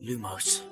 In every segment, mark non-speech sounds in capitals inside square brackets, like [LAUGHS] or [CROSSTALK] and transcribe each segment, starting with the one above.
Lumos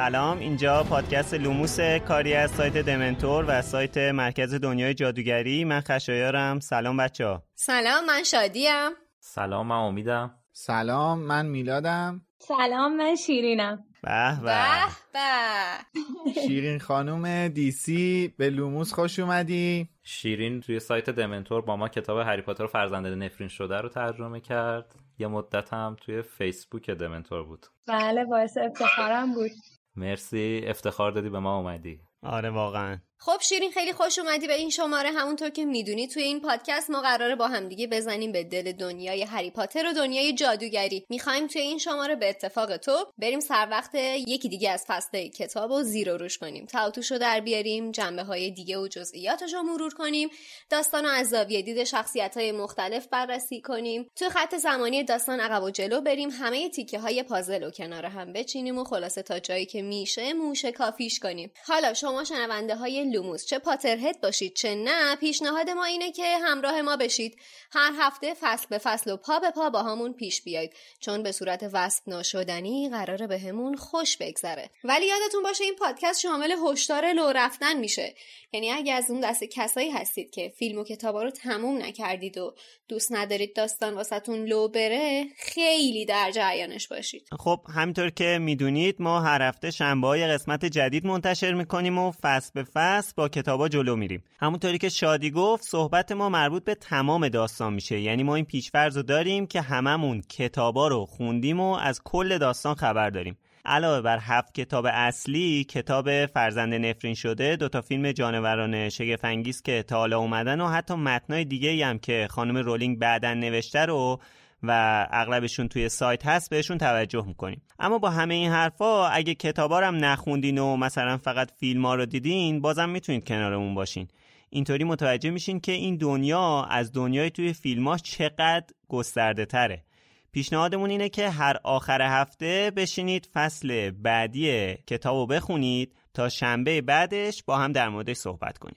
سلام. اینجا پادکست لوموس کاری از سایت دمنتور و سایت مرکز دنیای جادوگری. من خشایارم. سلام بچه ها. سلام من شادیم. سلام من امیدم. سلام من میلادم. سلام من شیرینم. به به. شیرین خانوم دیسی به لوموس خوش اومدی. شیرین توی سایت دمنتور با ما کتاب هری پاتر فرزند نفرین شده رو ترجمه کرد. یه مدت هم توی فیسبوک دمنتور بود. بله باعث افتخارم بود. مرسی افتخار دادی به ما اومدی. آره واقعا. خب شیرین خیلی خوش اومدی به این شماره. همونطور که می‌دونی توی این پادکست ما قراره با همدیگه بزنیم به دل دنیای هری پاتر و دنیای جادوگری. می‌خوایم توی این شماره به اتفاق تو بریم سر وقت یکی دیگه از فصله کتاب و زیر و روش کنیم. تاوتوش رو در بیاریم جنبه های دیگه و جزئیاتش رو مرور کنیم داستان از زاویه دید شخصیت های مختلف بررسی کنیم. توی خط زمانی داستان عقب و جلو بریم همه تیکه های پازل و کنار هم بچینیم و خلاصه تا جایی که میشه موشه کافیش کنیم. حالا شما شنونده های لوموس. چه پاترهد باشید چه نه پیشنهاد ما اینه که همراه ما بشید. هر هفته فصل به فصل و پا به پا با همون پیش بیاید چون به صورت وصف ناشدنی قراره به همون خوش بگذره. ولی یادتون باشه این پادکست شامل هشدار لو رفتن میشه. یعنی اگه از اون دست کسایی هستید که فیلم و کتابا رو تموم نکردید و دوست ندارید داستان واسهتون لو بره خیلی در جریانش باشید. خب همینطور که می‌دونید ما هر هفته شنبه های قسمت جدید منتشر می‌کنیم و فصل به فصل با کتابا جلو میریم. همونطوری که شادی گفت صحبت ما مربوط به تمام داستان میشه. یعنی ما این پیشفرض رو داریم که هممون کتابا رو خوندیم و از کل داستان خبر داریم. علاوه بر هفت کتاب اصلی کتاب فرزند نفرین شده دوتا فیلم جانوران شگفنگیز که تا حالا اومدن و حتی متنای دیگه هم که خانم رولینگ بعدا نوشته رو و اغلبشون توی سایت هست بهشون توجه می‌کنیم. اما با همه این حرفا اگه کتابا هم نخوندین و مثلا فقط فیلم ها رو دیدین بازم می‌تونید کنارمون باشین. اینطوری متوجه میشین که این دنیا از دنیای توی فیلماش چقدر گسترده تره. پیشنهادمون اینه که هر آخر هفته بشینید فصل بعدی کتاب رو بخونید تا شنبه بعدش با هم در موردش صحبت کنیم.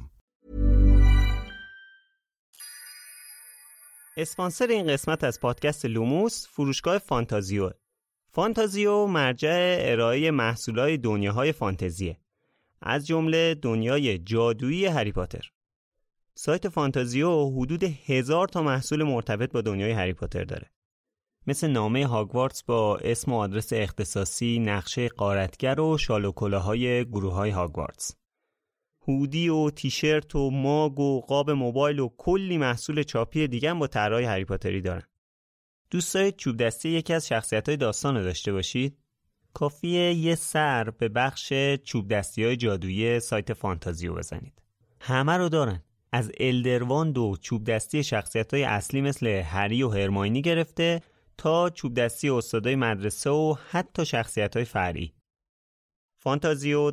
اسپانسر این قسمت از پادکست لوموس فروشگاه فانتازیو. فانتازیو مرجع ارائه محصولات دنیاهای فانتزیه. از جمله دنیای جادویی هری پاتر. سایت فانتازیو حدود هزار تا محصول مرتبط با دنیای هری پاتر داره. مثل نامه هاگوارتس با اسم و آدرس اختصاصی، نقشه قارتگر و شال و گروه های هاگوارتس. هودی و تیشرت و ماگ و قاب موبایل و کلی محصول چاپی دیگه هم با طرحهای هری پاتری دارن. دوست دارید چوب دستی یکی از شخصیت های داستان رو داشته باشید؟ کافیه یه سر به بخش چوب دستی های جادویی سایت فانتازیو بزنید. همه رو دارن. از الدروان دو چوب دستی شخصیت های اصلی مثل هری و هرماینی گرفته تا چوب دستی استادای مدرسه و حتی شخصیت های فرعی. فانتازیو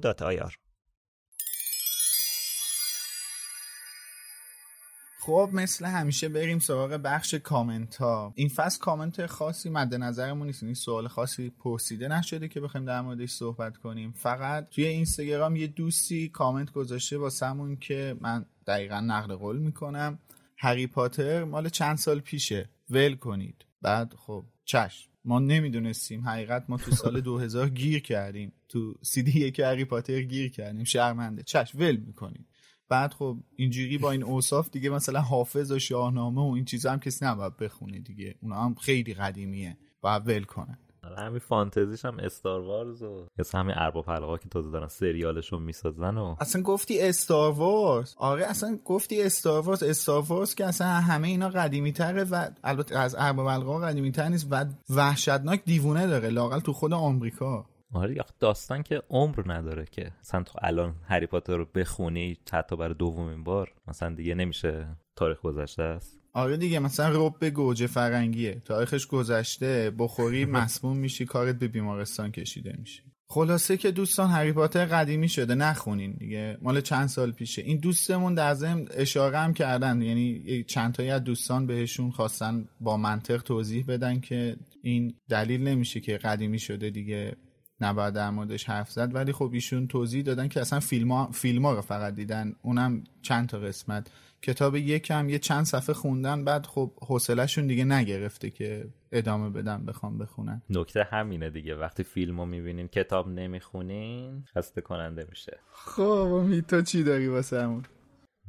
خب مثل همیشه بریم سراغ بخش کامنت ها این فصل کامنت خاصی مد نظرمون نیست. این سوال خاصی پرسیده نشده که بخوایم در موردش صحبت کنیم. فقط توی اینستاگرام یه دوستی کامنت گذاشته واسمون که من دقیقا نقل قول می‌کنم. هری پاتر مال چند سال پیشه. ول کنید. بعد خب چشم. ما نمی‌دونستیم. حقیقت ما تو سال 2000 گیر کردیم. تو سیدی که هری پاتر گیر کردیم. شرمنده. چشم ول می‌کنیم بعد خب اینجوری با این اوصاف دیگه مثلا حافظ و شاهنامه و این چیزا هم کسی نباید بخونه دیگه. اونا هم خیلی قدیمیه. باید ول کنن. همین فانتزیش هم استار وارز و یا همین ارباب حلقه که تازه دارن سریالشون می‌سازن و اصلا گفتی استار وارز آره اصلا گفتی استار وارز استار وارز که اصلا همه اینا قدیمی تره و البته از ارباب حلقه قدیمی تر نیست و وحشتناک دیوونه داره. لاقل تو خود آمریکا. آره داستان که عمر نداره که مثلا تو الان هری پاتر رو بخونی حتی برای دومین بار مثلا دیگه نمیشه تاریخ گذشته است. آره دیگه مثلا رب به گوجه فرنگیه. تاریخش گذشته بخوری [LAUGHS] مسموم میشی کارت به بیمارستان کشیده میشه خلاصه که دوستان هری پاتر قدیمی شده نخونین دیگه. مال چند سال پیشه. این دوستمون در ضمن اشاره هم کردن. یعنی چند تایی از دوستان بهشون خواستن با منطق توضیح بدن که این دلیل نمیشه که قدیمی شده دیگه. نباید در موردش حرف زد ولی خب ایشون توضیح دادن که اصلا فیلم ها, فیلم ها رو فقط دیدن. اونم چند تا قسمت. کتاب یکم یه چند صفحه خوندن بعد خب حوصلهشون دیگه نگرفته که ادامه بدن بخوام بخونن. نکته همینه دیگه. وقتی فیلم رو می‌بینین کتاب نمی‌خونین خسته کننده میشه. خب امید تو چی داری واسه همون؟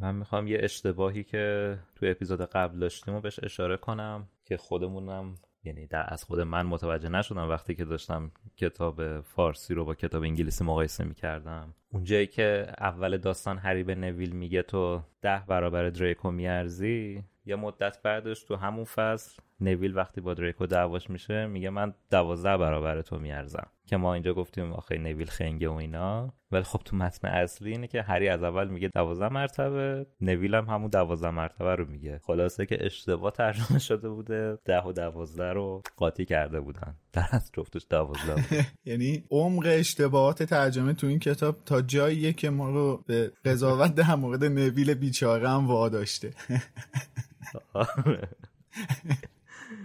من می‌خوام یه اشتباهی که تو اپیزود قبل داشتیم و بهش اشاره کنم که خودمونم یعنی در از خود من متوجه نشدم وقتی که داشتم کتاب فارسی رو با کتاب انگلیسی مقایسه می‌کردم. اونجایی که اول داستان هری به نویل میگه تو ده برابر دریکو میارزی یه مدت بعدش تو همون فصل نویل وقتی با دریکو دعواش میشه میگه من دوازده برابر تو میارزم. که ما اینجا گفتیم آخه نویل خنگه و اینا. ولی خب تو متن اصلی اینه که هری از اول میگه دوازده مرتبه نویل هم همون دوازده مرتبه رو میگه. خلاصه که اشتباه ترجمه شده بوده. ده و دوازده رو قاطی کرده بودن. در از جفتش دوازده [LAUGHS] یعنی عمق اشتباهات ترجمه تو این کتاب تا جاییه که ما رو به قضاوت در مورد نویل بیچاره هم واداشته. [LAUGHS]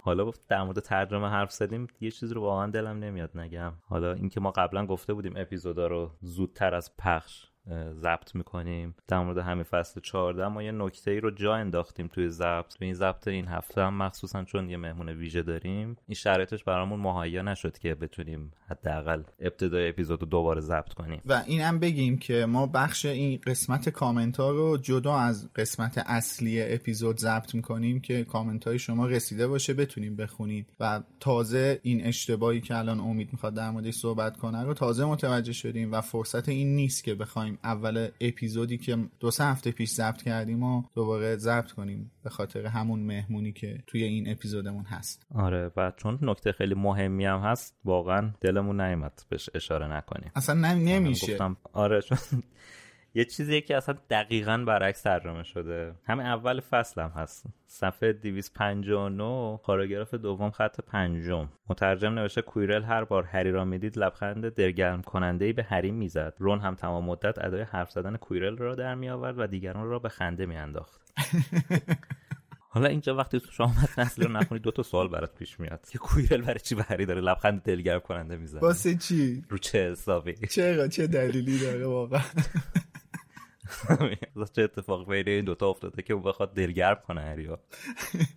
حالا در مورد ترجمه حرف زدیم یه چیزی رو واقعا دلم نمیاد نگم. حالا اینکه ما قبلا گفته بودیم اپیزودا رو زودتر از پخش ضبط می‌کنیم. در مورد همین فصل 14 ما یه نکته ای رو جا انداختیم توی ضبط. تو این ضبط این هفته هم مخصوصا چون یه مهمون ویژه داریم این شرایطش برامون مهیا نشد که بتونیم حداقل ابتدای اپیزود رو دوباره ضبط کنیم. و این هم بگیم که ما بخش این قسمت کامنت ها رو جدا از قسمت اصلی اپیزود ضبط می‌کنیم که کامنت های شما رسیده باشه بتونیم بخونید. و تازه این اشتباهی که الان امید می‌خواد در موردش صحبت کنه رو تازه متوجه شدیم و فرصت این نیست که بخوایم اول اپیزودی که دو سه هفته پیش ضبط کردیم و دوباره ضبط کنیم به خاطر همون مهمونی که توی این اپیزودمون هست. آره و چون نکته خیلی مهمی هم هست واقعا دلمون نیومد بهش اشاره نکنیم. اصلا نمیشه. آره چون یه چیزی که اصلا دقیقا برعکس ترجمه شده. همین اول فصل هم هست. صفحه 259 پاراگراف دوم خط پنجم. مترجم نوشته کویرل هر بار هری را می‌دید لبخند درگرم کننده ای به هری می‌زد. رون هم تمام مدت ادای حرف زدن کویرل را در می آورد و دیگران را به خنده میانداخت. [LAUGHS] حالا اینجا وقتی تو شما متن اصلی رو نخونی دو تا سوال برات پیش میاد. که کویرل برای چی به هری داره؟ لبخند دلگرم کننده می‌زنه. واسه چی؟ رو چه حسابی؟ چرا؟ چه دلیلی داره واقعا؟ [LAUGHS] چه اتفاق بین این دوتا افتاده که او بخواد دلگرم کنه هریا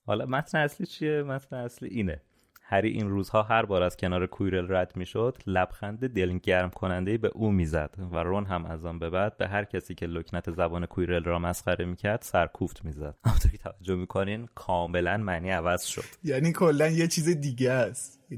حالا متن اصلی چیه؟ متن اصلی اینه. هری این روزها هر بار از کنار کویرل رد می‌شد لبخند دلگرم کننده به او می‌زد و رون هم از آن به بعد به هر کسی که لکنت زبان کویرل را مسخره می‌کرد سرکوفت می‌زد. همونطور [LAUGHS] که توجه می‌کنین کاملا معنی عوض شد. یعنی کلا یه چیز دیگه است. [LAUGHS]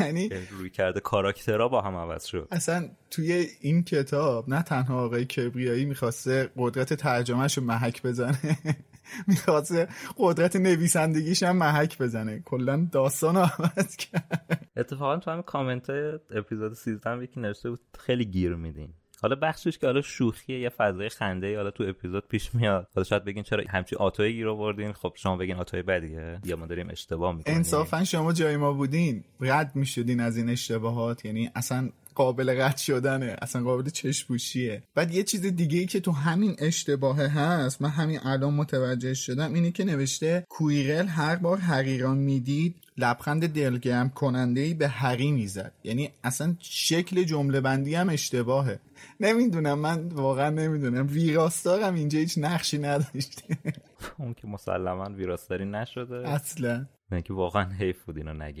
یعنی روی کرده کاراکترها با هم عوض شد. اصلا توی این کتاب نه تنها آقای کبریایی می‌خواسته قدرت ترجمهش رو محک بزنه. [LAUGHS] می‌خواسته قدرت نویسندگیش هم محک بزنه. کلا داستان عوض کرد. اتفاقا تو همین کامنت اپیزود 13 هم یکی نوشته بود خیلی گیر میدین. حالا بخشش که حالا شوخیه یه فضای خنده حالا تو اپیزود پیش میاد. حالا شاید بگین چرا همچین آتوی گیر آوردین. خب شما بگین آتوی بدیه. یا ما داریم اشتباه می‌کنیم. انصافا شما جای ما بودین. رد می‌شدین از این اشتباهات. یعنی اصلا قابل رد شدنه. اصلا قابل چشپوشیه بعد یه چیز دیگه ای که تو همین اشتباه هست من همین الان متوجه شدم اینه که نوشته کویرل هر بار هری را می‌دید لبخند دلگرم کننده ای به هری می‌زد. یعنی اصلا شکل جمله بندی هم اشتباهه. نمی‌دونم من واقعا نمی‌دونم. ویراستارم اینجا هیچ نقشی نداشته. [LAUGHS] اون که مسلما ویراستاری نشده. اصلا. نه که واقعا حیف بود اینو نگی.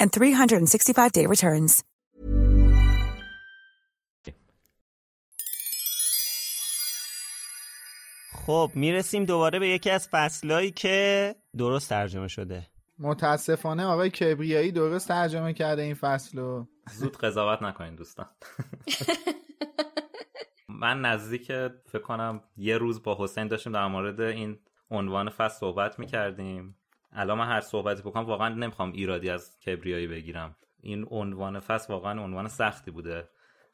and 365-day returns. خب می‌رسیم دوباره به یکی از فصلهایی که درست ترجمه شده. متاسفانه آقای کبریایی درست ترجمه کرده این فصل رو. زود قضاوت نکنین دوستان. [LAUGHS] من نزدیک فکر کنم یه روز با حسین داشتیم در مورد این عنوان فصل صحبت می‌کردیم. الان من هر صحبتی بکنم واقعا نمی‌خوام ایرادی از کبریایی بگیرم. این عنوان فصل واقعا عنوان سختی بوده.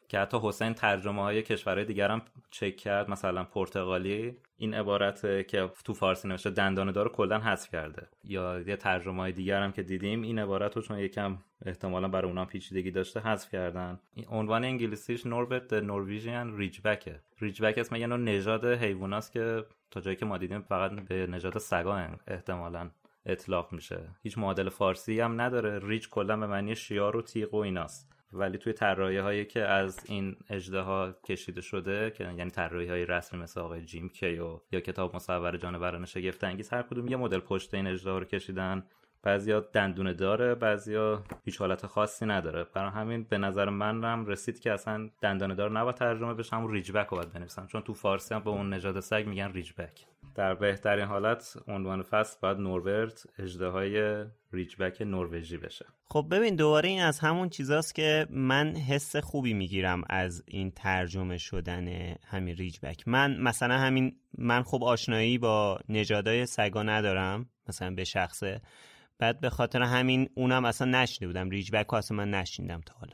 که حتی حسین ترجمه های کشورهای دیگر هم چک کرد مثلا پرتغالی. این عبارت که تو فارسی نوشته دندانه دار کلا حذف کرده. یا یه ترجمه های دیگر هم که دیدیم این عبارت رو چون یکم احتمالا برای اونم پیچیدگی داشته حذف کردن. این عنوان انگلیسیش نوربت نورویژین ریجبکه ریجبک اسم یه نوع نژاد حیواناست که تا جایی که ما دیدیم فقط به نژاد سگا احتمالا اطلاق میشه. هیچ معادل فارسی هم نداره. ریج کلا به معنی شیار و تیغ و ایناست. ولی توی طراحی هایی که از این اجده کشیده شده که یعنی طراحی های رسمی مثل آقای جیم کیو یا کتاب مصور جانوران شگفت انگیز هر کدوم یه مدل پشت این اجده رو کشیدن. بعضیا دندونه داره بعضیا هیچ حالت خاصی نداره. برای همین به نظر من هم رسید که اصلا دندانه دار نباید ترجمه بشه همون ریجبک رو باید بنویسم چون تو فارسی هم به اون نژاد سگ میگن ریجبک در بهترین حالت عنوان فصل باید نوربرت اجده ریجبک نروژی بشه. خب ببین دوباره این از همون چیزاست که من حس خوبی می‌گیرم از این ترجمه شدن همین ریجبک من مثلا همین من خب آشنایی با نژادای سگا ندارم مثلا به شخصه. بعد به خاطر همین اونم اصلا نشنیده بودم. ریجبک رو اصلا من نشنیدم تا حالا.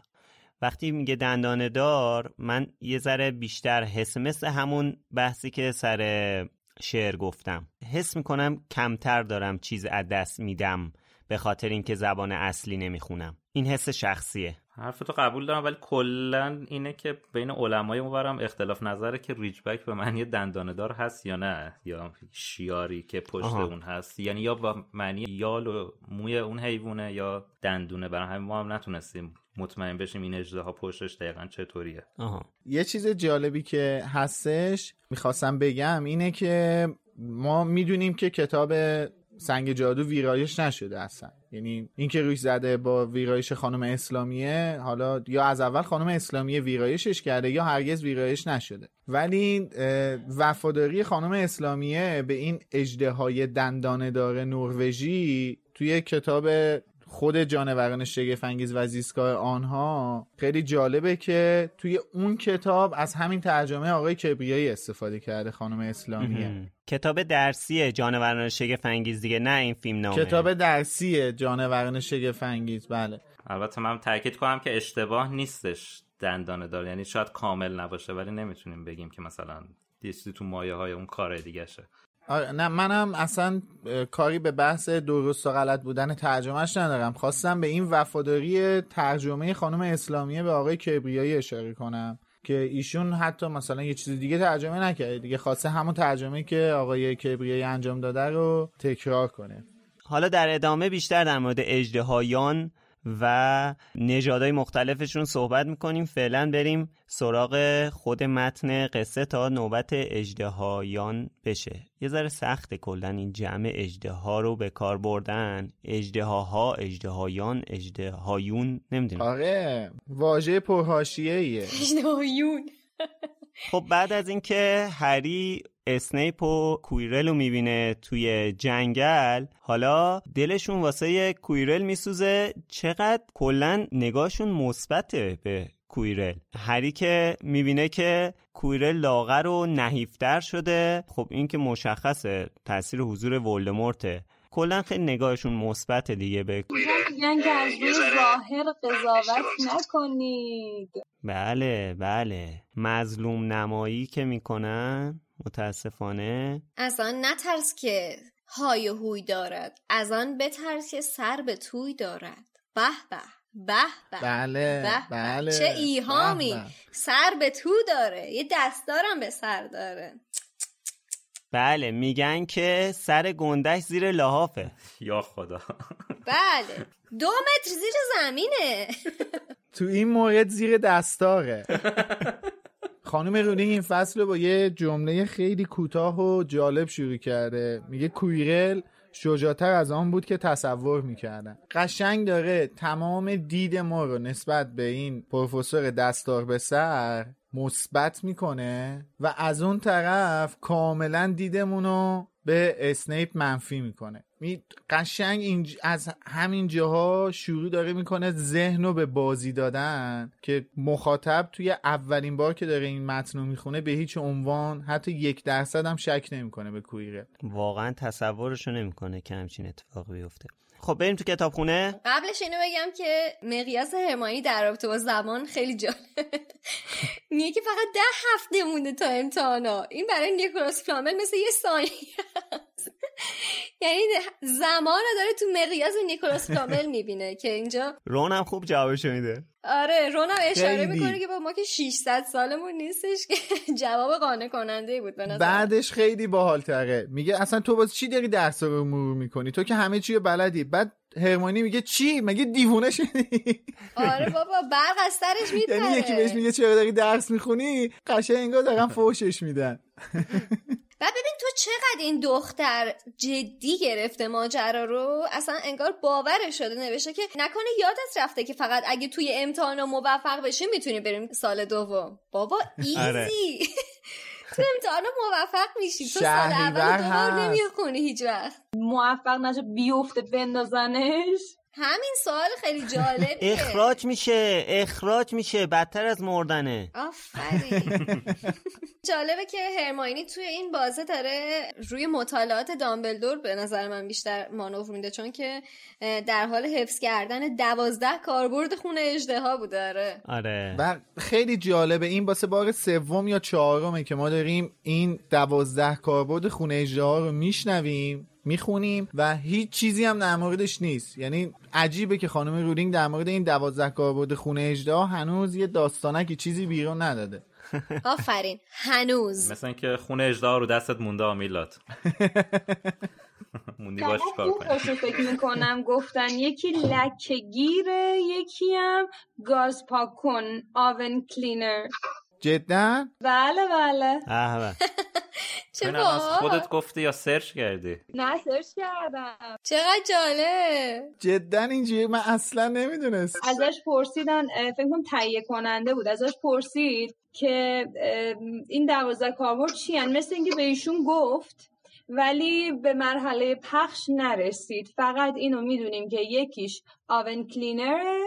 وقتی میگه دندانه دار من یه ذره بیشتر حس مثل همون بحثی که سر شعر گفتم. حس می‌کنم کمتر دارم چیز از دست میدم به خاطر اینکه زبان اصلی نمی‌خونم. این حس شخصیه. حرفتو قبول دارم ولی کلا اینه که بین علمای اونورم اختلاف نظره که ریجبک به معنی دندانه دار هست یا نه یا شیاری که پشت آها. اون هست یعنی یا با معنی یال و موی اون حیوانه یا دندونه برای همین ما هم نتونستیم مطمئن بشیم این اجده ها پشتش دقیقا چطوریه آها. یه چیز جالبی که هستش می‌خواستم بگم اینه که ما می‌دونیم که کتاب سنگ جادو ویرایش نشده اصلا. یعنی اینکه روش زده با ویرایش خانم اسلامیه حالا یا از اول خانم اسلامیه ویرایشش کرده یا هرگز ویرایش نشده. ولی وفاداری خانم اسلامیه به این اجده های دندانه دار نروژی توی کتاب خود جانوران شگفنگیز و زیستگاه آنها خیلی جالبه که توی اون کتاب از همین ترجمه آقای کبریایی استفاده کرده خانم اسلامیه. کتاب درسی جانوران شگفنگیز دیگه نه این فیلم نامه. کتاب درسی جانوران شگفنگیز بله. البته من تاکید کنم که اشتباه نیستش دندانه دار. یعنی شاید کامل نباشه ولی نمی‌تونیم بگیم که مثلا دیستی تو مایه های اون کار دیگه شه. آره نه منم اصلا کاری به بحث درست و غلط بودن ترجمهش ندارم. خواستم به این وفاداری ترجمه خانم اسلامیه به آقای کبریایی اشاره کنم که ایشون حتی مثلا یه چیز دیگه ترجمه نکرده دیگه خواسته همون ترجمه که آقای کبریایی انجام داده رو تکرار کنه. حالا در ادامه بیشتر در مورد اجدهایان و نژادهای مختلفشون صحبت می‌کنیم. فعلا بریم سراغ خود متن قصه تا نوبت اجدهایان بشه. یه ذره سخت کلا این جمع اجدها رو به کار بردن. اجدهاها اجدهایان اجدهایون نمی‌دونم. آره واژه پرهاشیه اجدهایون خب بعد از اینکه هری اسنیپ و کویرل رو می‌بینه توی جنگل. حالا دلشون واسه کویرل میسوزه. چقدر کلا نگاهشون مثبته به کویرل. هری که می‌بینه که کویرل لاغر و نحیفتر شده. خب این که مشخصه تاثیر حضور ولدمورته. کلا خیلی نگاهشون مثبت دیگه به میگن که از روی ظاهر قضاوت نکنید. بله بله. مظلوم نمایی که می‌کنن. متاسفانه. از آن نترس که های و هوی دارد. از آن بترس که سر به توی دارد. به به به به. بله به. بله چه ایهامی. سر به تو داره. یه دستارم به سر داره. بله میگن که سر گندش زیر لحافه. یا خدا. بله. دو متر زیر زمینه. تو این مورد زیر دستاره. [LAUGHS] خانم رولینگ این فصل رو با یه جمله خیلی کوتاه و جالب شروع کرده. میگه کویرل شجاعتر از آن بود که تصور می‌کردن. قشنگ داره تمام دید ما رو نسبت به این پروفسور دستار به سر مثبت می‌کنه و از اون طرف کاملا دیدمون رو به اسنیپ منفی می‌کنه. می قشنگ این از همین جاها شروع داره می‌کنه ذهن رو به بازی دادن که مخاطب توی اولین بار که داره این متن رو می‌خونه به هیچ عنوان حتی یک درصد هم شک نمی‌کنه به کویره. واقعا تصورشو نمی‌کنه که همچین اتفاقی بیفته. خب بریم تو کتابخونه. قبلش اینو بگم که مقیاس هرمانی در رابطه با زمان خیلی جالب. میگه که فقط ده هفته مونده تا امتحانا. این برای نیکولاس فلامل مثل یه ثانیه. یعنی زمان رو داره تو مقیاس نیکولاس فلامل می‌بینه که اینجا رون هم خوب جوابشو میده. آره رونم اشاره. می‌کنه که با ما که 600 سالمون نیستش که [LAUGHS] جواب قانع کننده بود به نظر بعدش خیلی باحال تره. میگه اصلا تو باز چی داری درس رو مرور می‌کنی؟ تو که همه چی رو بلدی. بعد هرمانی میگه چی؟ مگه دیوونه شدی؟ آره [LAUGHS] بابا برق از سرش میپره. یعنی یکی بهش میگه چرا داری درس می‌خونی؟ قشنگ انگار دارن فوشش میدن. [LAUGHS] و ببین تو چقدر این دختر جدی گرفته ماجرا رو؟ اصلا انگار باورش شده نوشته که نکنه یادت رفته که فقط اگه توی امتحانا موفق بشی می‌تونی بریم سال دوم. بابا آره. ایزی. [LAUGHS] تو امتحانا موفق میشی. تو سال اول دوبار. نمی‌خونی هیچ وقت موفق نشه بیفته بندازنش. همین سوال خیلی جالبیه. اخراج میشه اخراج میشه بدتر از مردنه. آفرین. جالبه که هرماینی توی این بازه داره روی مطالعات دامبلدور به نظر من بیشتر مانور میده چون که در حال حفظ کردن دوازده کاربرد خونه اجدها بود داره آره. و خیلی جالبه این باسه بار سوم یا چهارمه که ما داریم این دوازده کاربرد خونه اجراها رو میشنویم. می‌خونیم و هیچ چیزی هم در موردش نیست. یعنی عجیبه که خانم رولینگ در مورد این دوازده کاربرد خونه اجدها هنوز یه داستانکی چیزی بیرون نداده. [LAUGHS] آفرین. هنوز. مثل اینکه خونه اجدا رو دستت مونده آمیلات [LAUGHS] موندی باش کار فکر می‌کنم. گفتن یکی لکه گیره یکی هم گاز پاک کن آون کلینر جدا؟ بله بله. [LAUGHS] ببینم از. خودت گفتی یا سرچ کردی؟ نه سرچ کردم. چقدر جالب. جدا اینجوری؟ من اصلا نمی‌دونست ازش پرسیدن فکر کنم تهیه کننده بود. ازش پرسید که این دوازده کاربرد چی هن؟ مثل اینکه به ایشون گفت ولی به مرحله پخش نرسید. فقط اینو می‌دونیم که یکیش آون کلینره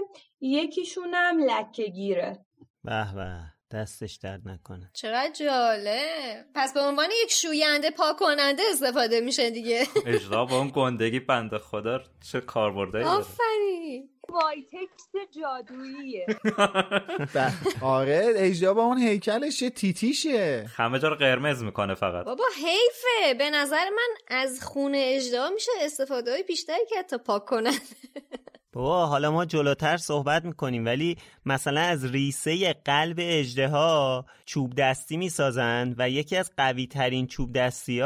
یکیشونم لکه گیره به به. دستش درد نکنه. چقدر جالب. پس به عنوان یک شوینده پاک کننده استفاده میشه دیگه. اجرا با اون گندگی بنده خدا چه کاربردی داره. آفرین. وای تکست جادوییه. [LAUGHS] ب- آره اجدا با اون هیکلش تیتیشه. همه جا رو قرمز می‌کنه فقط. بابا حیفه. به نظر من از خون اجدا میشه استفاده های بیشتری که تا پاک کننده. بابا حالا ما جلوتر صحبت می‌کنیم ولی مثلا از ریسه قلب اجدها چوب دستی می‌سازن و یکی از قوی ترین چوب دستی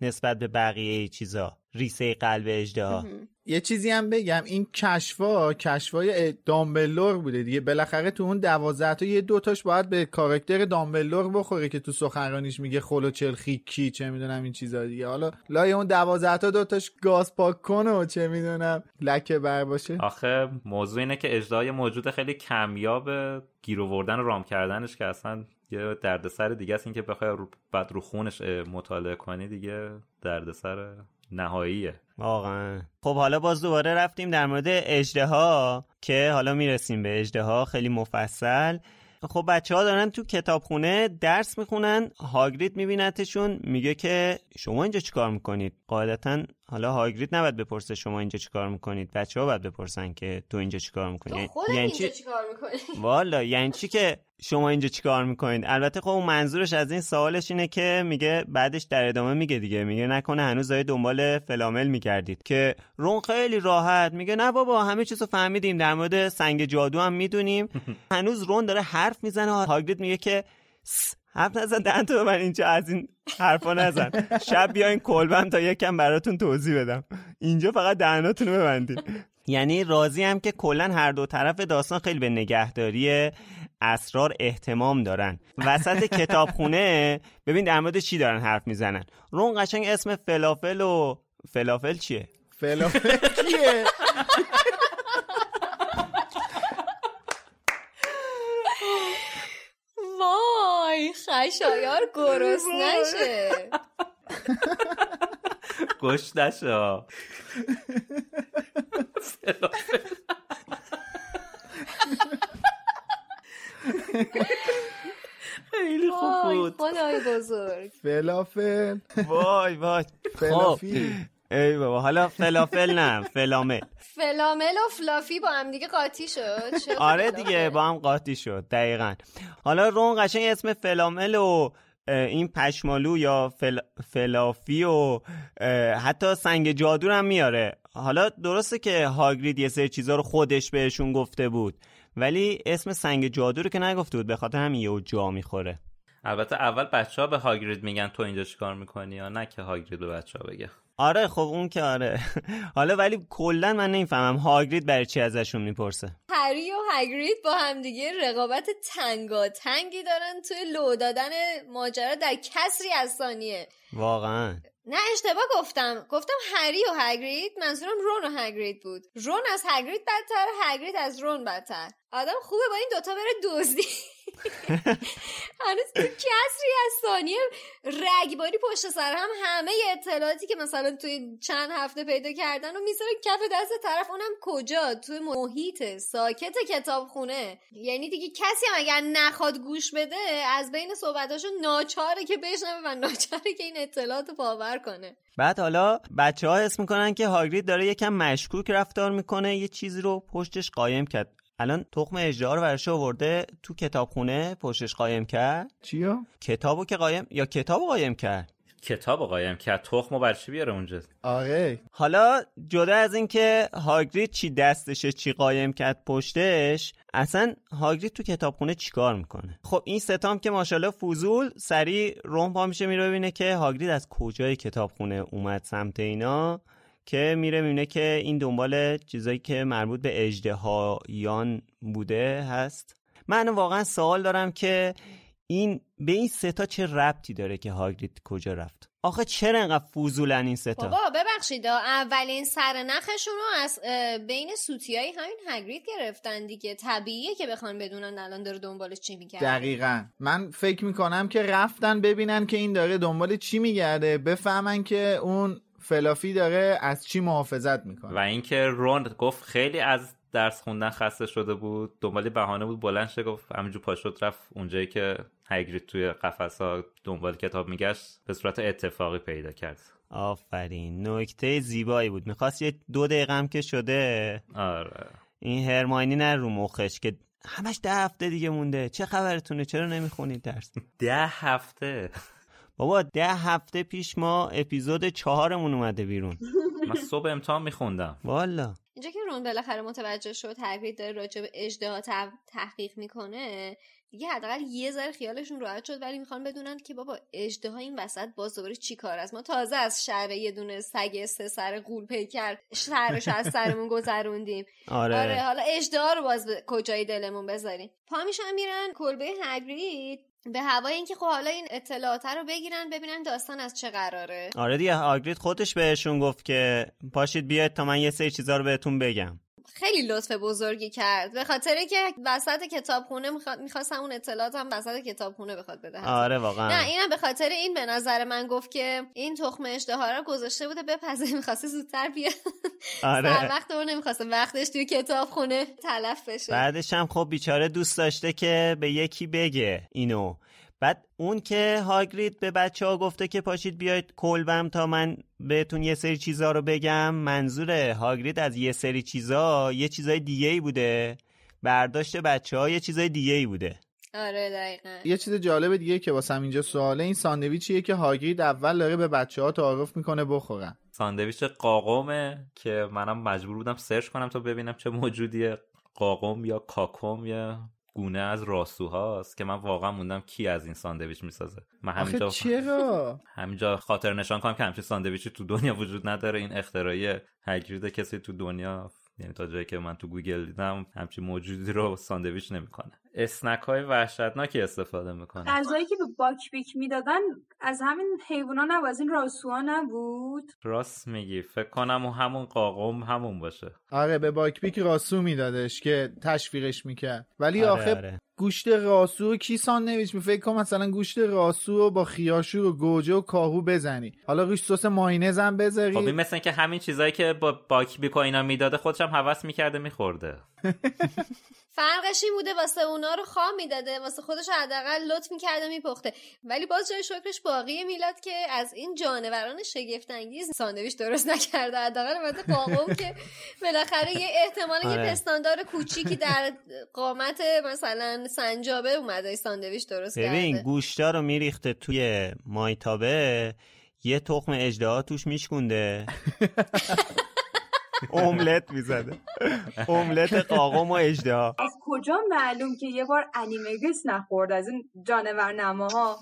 نسبت به بقیه چیزا ریسه قلب اجدها یه چیزی هم بگم. این کشفا کشفای دامبلور بوده دیگه. بالاخره تو اون دوازده تا یه دوتاش باید به کاراکتر دامبلور بخوره که تو سخنرانیش میگه خلو چلخی کی چه می‌دونم این چیزا دیگه. حالا لای اون دوازده تا دوتاش گاز پاک کنه و چه می‌دونم لکه بر باشه. آخه موضوع اینه که اجرای موجود خیلی کمیاب گیر آوردن رام کردنش که اصلا یه دردسر دیگه است. اینکه بخوای رو بعد رو خونش مطالعه کنی دیگه دردسر نهاییه. واقعا. خب حالا باز دوباره رفتیم در مورد اجدها که حالا می‌رسیم به اجدها خیلی مفصل. خب بچه ها دارن تو کتابخونه درس می‌خونن هاگرید میبینتشون میگه که شما اینجا چیکار می‌کنید؟ قاعدتا حالا هاگرید نباید بپرسه شما اینجا چیکار می‌کنید. بچه ها باید بپرسن که تو اینجا چیکار می‌کنی. تو خودت اینجا چیکار می‌کنی؟ والا یعنی چی که شما اینجا چیکار می‌کنید؟ البته خب اون منظورش از این سوالش اینه که میگه بعدش در ادامه میگه دیگه. میگه نکنه هنوز دارید دنبال فلامل می‌کردید. که رون خیلی راحت میگه نه بابا همه چیزو فهمیدیم. در مورد سنگ جادو هم می‌دونیم. [LAUGHS] هنوز رون داره حرف می‌زنه هاگرید میگه که "س، حرف نزن دهن تو من اینجا از این حرفا نزن. [LAUGHS] شب بیاین کلبم تا یکم براتون توضیح بدم. اینجا فقط دهناتون رو ببندید [LAUGHS] یعنی راضی هم که کلا هر دو طرف داستان خیلی به نگهداری اسرار احتمام دارن. وسط [LAUGHS] کتابخونه ببین در مورد چی دارن حرف می‌زنن؟ رون قشنگ اسم فلافل و فلافل چیه؟ فلافل [LAUGHS] کیه وای خشایار گرس نشه. گوش نشه [LAUGHS] خیلی خوب بود. خدای بزرگ. فلافل. وای وای. خب. فلافی ای بابا حالا فلافل نه فلامل. فلامل و فلافی با هم دیگه قاطی شد. شد. آره. دیگه با هم قاطی شد دقیقا. حالا رون قشنگ اسم فلامل و این پشمالو یا فل... فلافی و حتی سنگ جادو هم میاره. حالا درسته که هاگرید یه سری چیزا رو خودش بهشون گفته بود. ولی اسم سنگ جادو رو که نگفته بود به خاطر همین یهو جا می‌خوره. البته اول بچه ها به هاگرید میگن تو اینجا چیکار می‌کنی یا نه که هاگرید به بچه ها بگه. آره خب اون که آره. [LAUGHS] حالا ولی کلا من نمی‌فهمم هاگرید برای چی ازشون می‌پرسه. هری و هگرید با همدیگه رقابت تنگا تنگی دارن توی لو دادن ماجرا در کسری از ثانیه. واقعا. نه اشتباه گفتم. گفتم هری و هگرید منظورم رون و هگرید بود. رون از هگرید بدتر هگرید از رون بدتر. آدم خوبه با این دوتا بره دزدی. هنوز تو کسری از ثانیه رگباری پشت سر هم همه اطلاعاتی که مثلا توی چند هفته پیدا کردن و می‌ذاره کف دست طرف. اونم کجا؟ توی محیط ساکت کتابخونه. یعنی دیگه کسی هم اگر نخواد گوش بده از بین صحبتاشو ناچاره که بشنوه و ناچاره که این اطلاعات باور کنه. بعد حالا بچه ها حس می‌کنن که هاگرید داره یکم مشکوک رفتار می‌کنه یه چیزی رو پشتش قایم کرد. الان تخم اجده رو برش آورده تو کتابخونه پشتش قایم کرد؟ چیا؟ کتابو که قایم یا کتابو قایم کرد؟ کتاب قایم کرد. تخم و بر چی بیاره اونجا؟ آره. حالا جدا از اینکه هاگرید چی دستشه چی قایم کرد پشتش اصلا هاگرید تو کتابخونه چیکار می‌کنه؟ خب این ستام که ماشاءالله فوزول سریع روم پا میشه میره ببینه که هاگرید از کجای کتابخونه اومد سمت اینا. که میره می‌بینه که این دنبال چیزایی که مربوط به اجدهایان بوده هست. من واقعا سوال دارم که این به این ستا چه ربطی داره که هاگرید کجا رفت؟ آخه چرا انقدر فوزولن این ستا بابا ببخشید اولین سرنخشون رو از بین سوتیای همین هگرید گرفتن دیگه. طبیعیه که بخوان بدونن الان داره دنبالش چی میگرده. دقیقا. من فکر می‌کنم که رفتن ببینن که این داره دنبال چی میگرده بفهمن که اون فلافی داره از چی محافظت و می‌کنه اینکه رون گفت خیلی از درس خوندن خسته شده بود دنبال بهانه بود بلند شه گفت همینجور پاشد رفت اونجایی که هگرید توی قفس ها دنبال کتاب میگشت به صورت اتفاقی پیدا کرد. آفرین نکته زیبایی بود. می‌خواست یه دو دقیقه هم که شده آره. این هرماینی نه رو مخش که همش ده هفته دیگه مونده. چه خبرتونه؟ چرا نمی‌خونید درس؟ ده هفته؟ بابا ده هفته پیش ما اپیزود چهارمون اومده بیرون. [LAUGHS] من صبح امتحان میخوندم. والا. اینجا که رون بالاخره متوجه شد هگرید داره راجع به اژدها تحقیق می‌کنه دیگه حداقل یه ذره خیالشون راحت شد ولی می‌خوان بدونن که بابا اژدها این وسط باز دوباره چی کار است؟ ما تازه از شهر یه دونه سگ سه سر قول پیکر شهرش از سرمون گذروندیم. [LAUGHS] آره, آره حالا اژدها رو باز به کجای دلمون بذاریم؟ پا میشن میرن کلبه هگرید به هوای اینکه خب حالا این اطلاعات رو بگیرن ببینن داستان از چه قراره. آره دیگه هاگرید خودش بهشون گفت که پاشید بیاید تا من یه سری چیزا رو بهتون بگم. خیلی لطف بزرگی کرد. به خاطر که وسط کتابخونه می‌خواست اون اطلاعات هم وسط کتابخونه بخواد بده آره واقعا. نه اینم به خاطر این به نظر من گفت که این تخم اشتها رو گذاشته بوده بپزه می‌خواسته زودتر بیاد. آره. سر وقت اون نمی‌خواسته وقتش توی کتابخونه تلف بشه. بعدش هم خب بیچاره دوست داشته که به یکی بگه اینو. بعد اون که هاگرید به بچه ها گفته که پاشید بیاید کلبم تا من بهتون یه سری چیزا رو بگم منظور هاگرید از یه سری چیزا یه چیزای دیگه ای بوده. برداشت بچه ها یه چیزای دیگه ای بوده. آره دقیقا. یه چیز جالب دیگه که واسم اینجا سواله این ساندویچیه که هاگرید اول داره به بچه ها تعارف می‌کنه بخورن. ساندویچ قاقمه که منم مجبور بودم سرچ کنم تا ببینم چه موجودیه. قاقم یا کاکوم یا گونه از راسوهاست که من واقعا موندم کی از این ساندویچ می‌سازه. من همینجا چرا؟ [LAUGHS] همینجا خاطر نشان کنم که همچین ساندویچی تو دنیا وجود نداره. این اختراعی هاگرید کسی تو دنیا یعنی تا جایی که من تو گوگل دیدم همچین موجودی رو ساندویچ نمی‌کنه. اسنک های وحشتناکی استفاده می‌کنه. غذایی که به باک بیک می‌دادن از همین حیوونا نبود از این راسوها نبود. راست میگی. فکر کنم و همون قاقم همون باشه. آره به باک بیک راسو میدادش که تشویقش می‌کرد. ولی آره، آخه آره. گوشت راسو کی ساندویچ می فکر کنم مثلا گوشت راسو رو با خیارشور و گوجه و کاهو بزنی. حالا روش سس مایونز هم بذاری. خب این مثل که همین چیزایی که با باک بیک و اینا می‌داده خودش هم حوس می‌کرده میخورده. [LAUGHS] فرقش این بوده واسه اونا رو خام می‌داده واسه خودش حداقل لطف می‌کرده میپخته. ولی باز جای شکرش باقی میلاد که از این جانوران شگفت انگیز ساندویچ درست نکرده. حداقل البته قاقم که بالاخره یه احتمال یه آره. پستاندار کوچیکی در قامت مثلا سنجابه اومده ساندویچ درست ببین کرده. گوشتا رو میریخته توی مایتابه یه تخم اجدها توش میشکونده [LAUGHS] املت می‌زده. املت قاقم و اجدها از کجا معلوم که یه بار انیمگس نخورد از این جانور نماها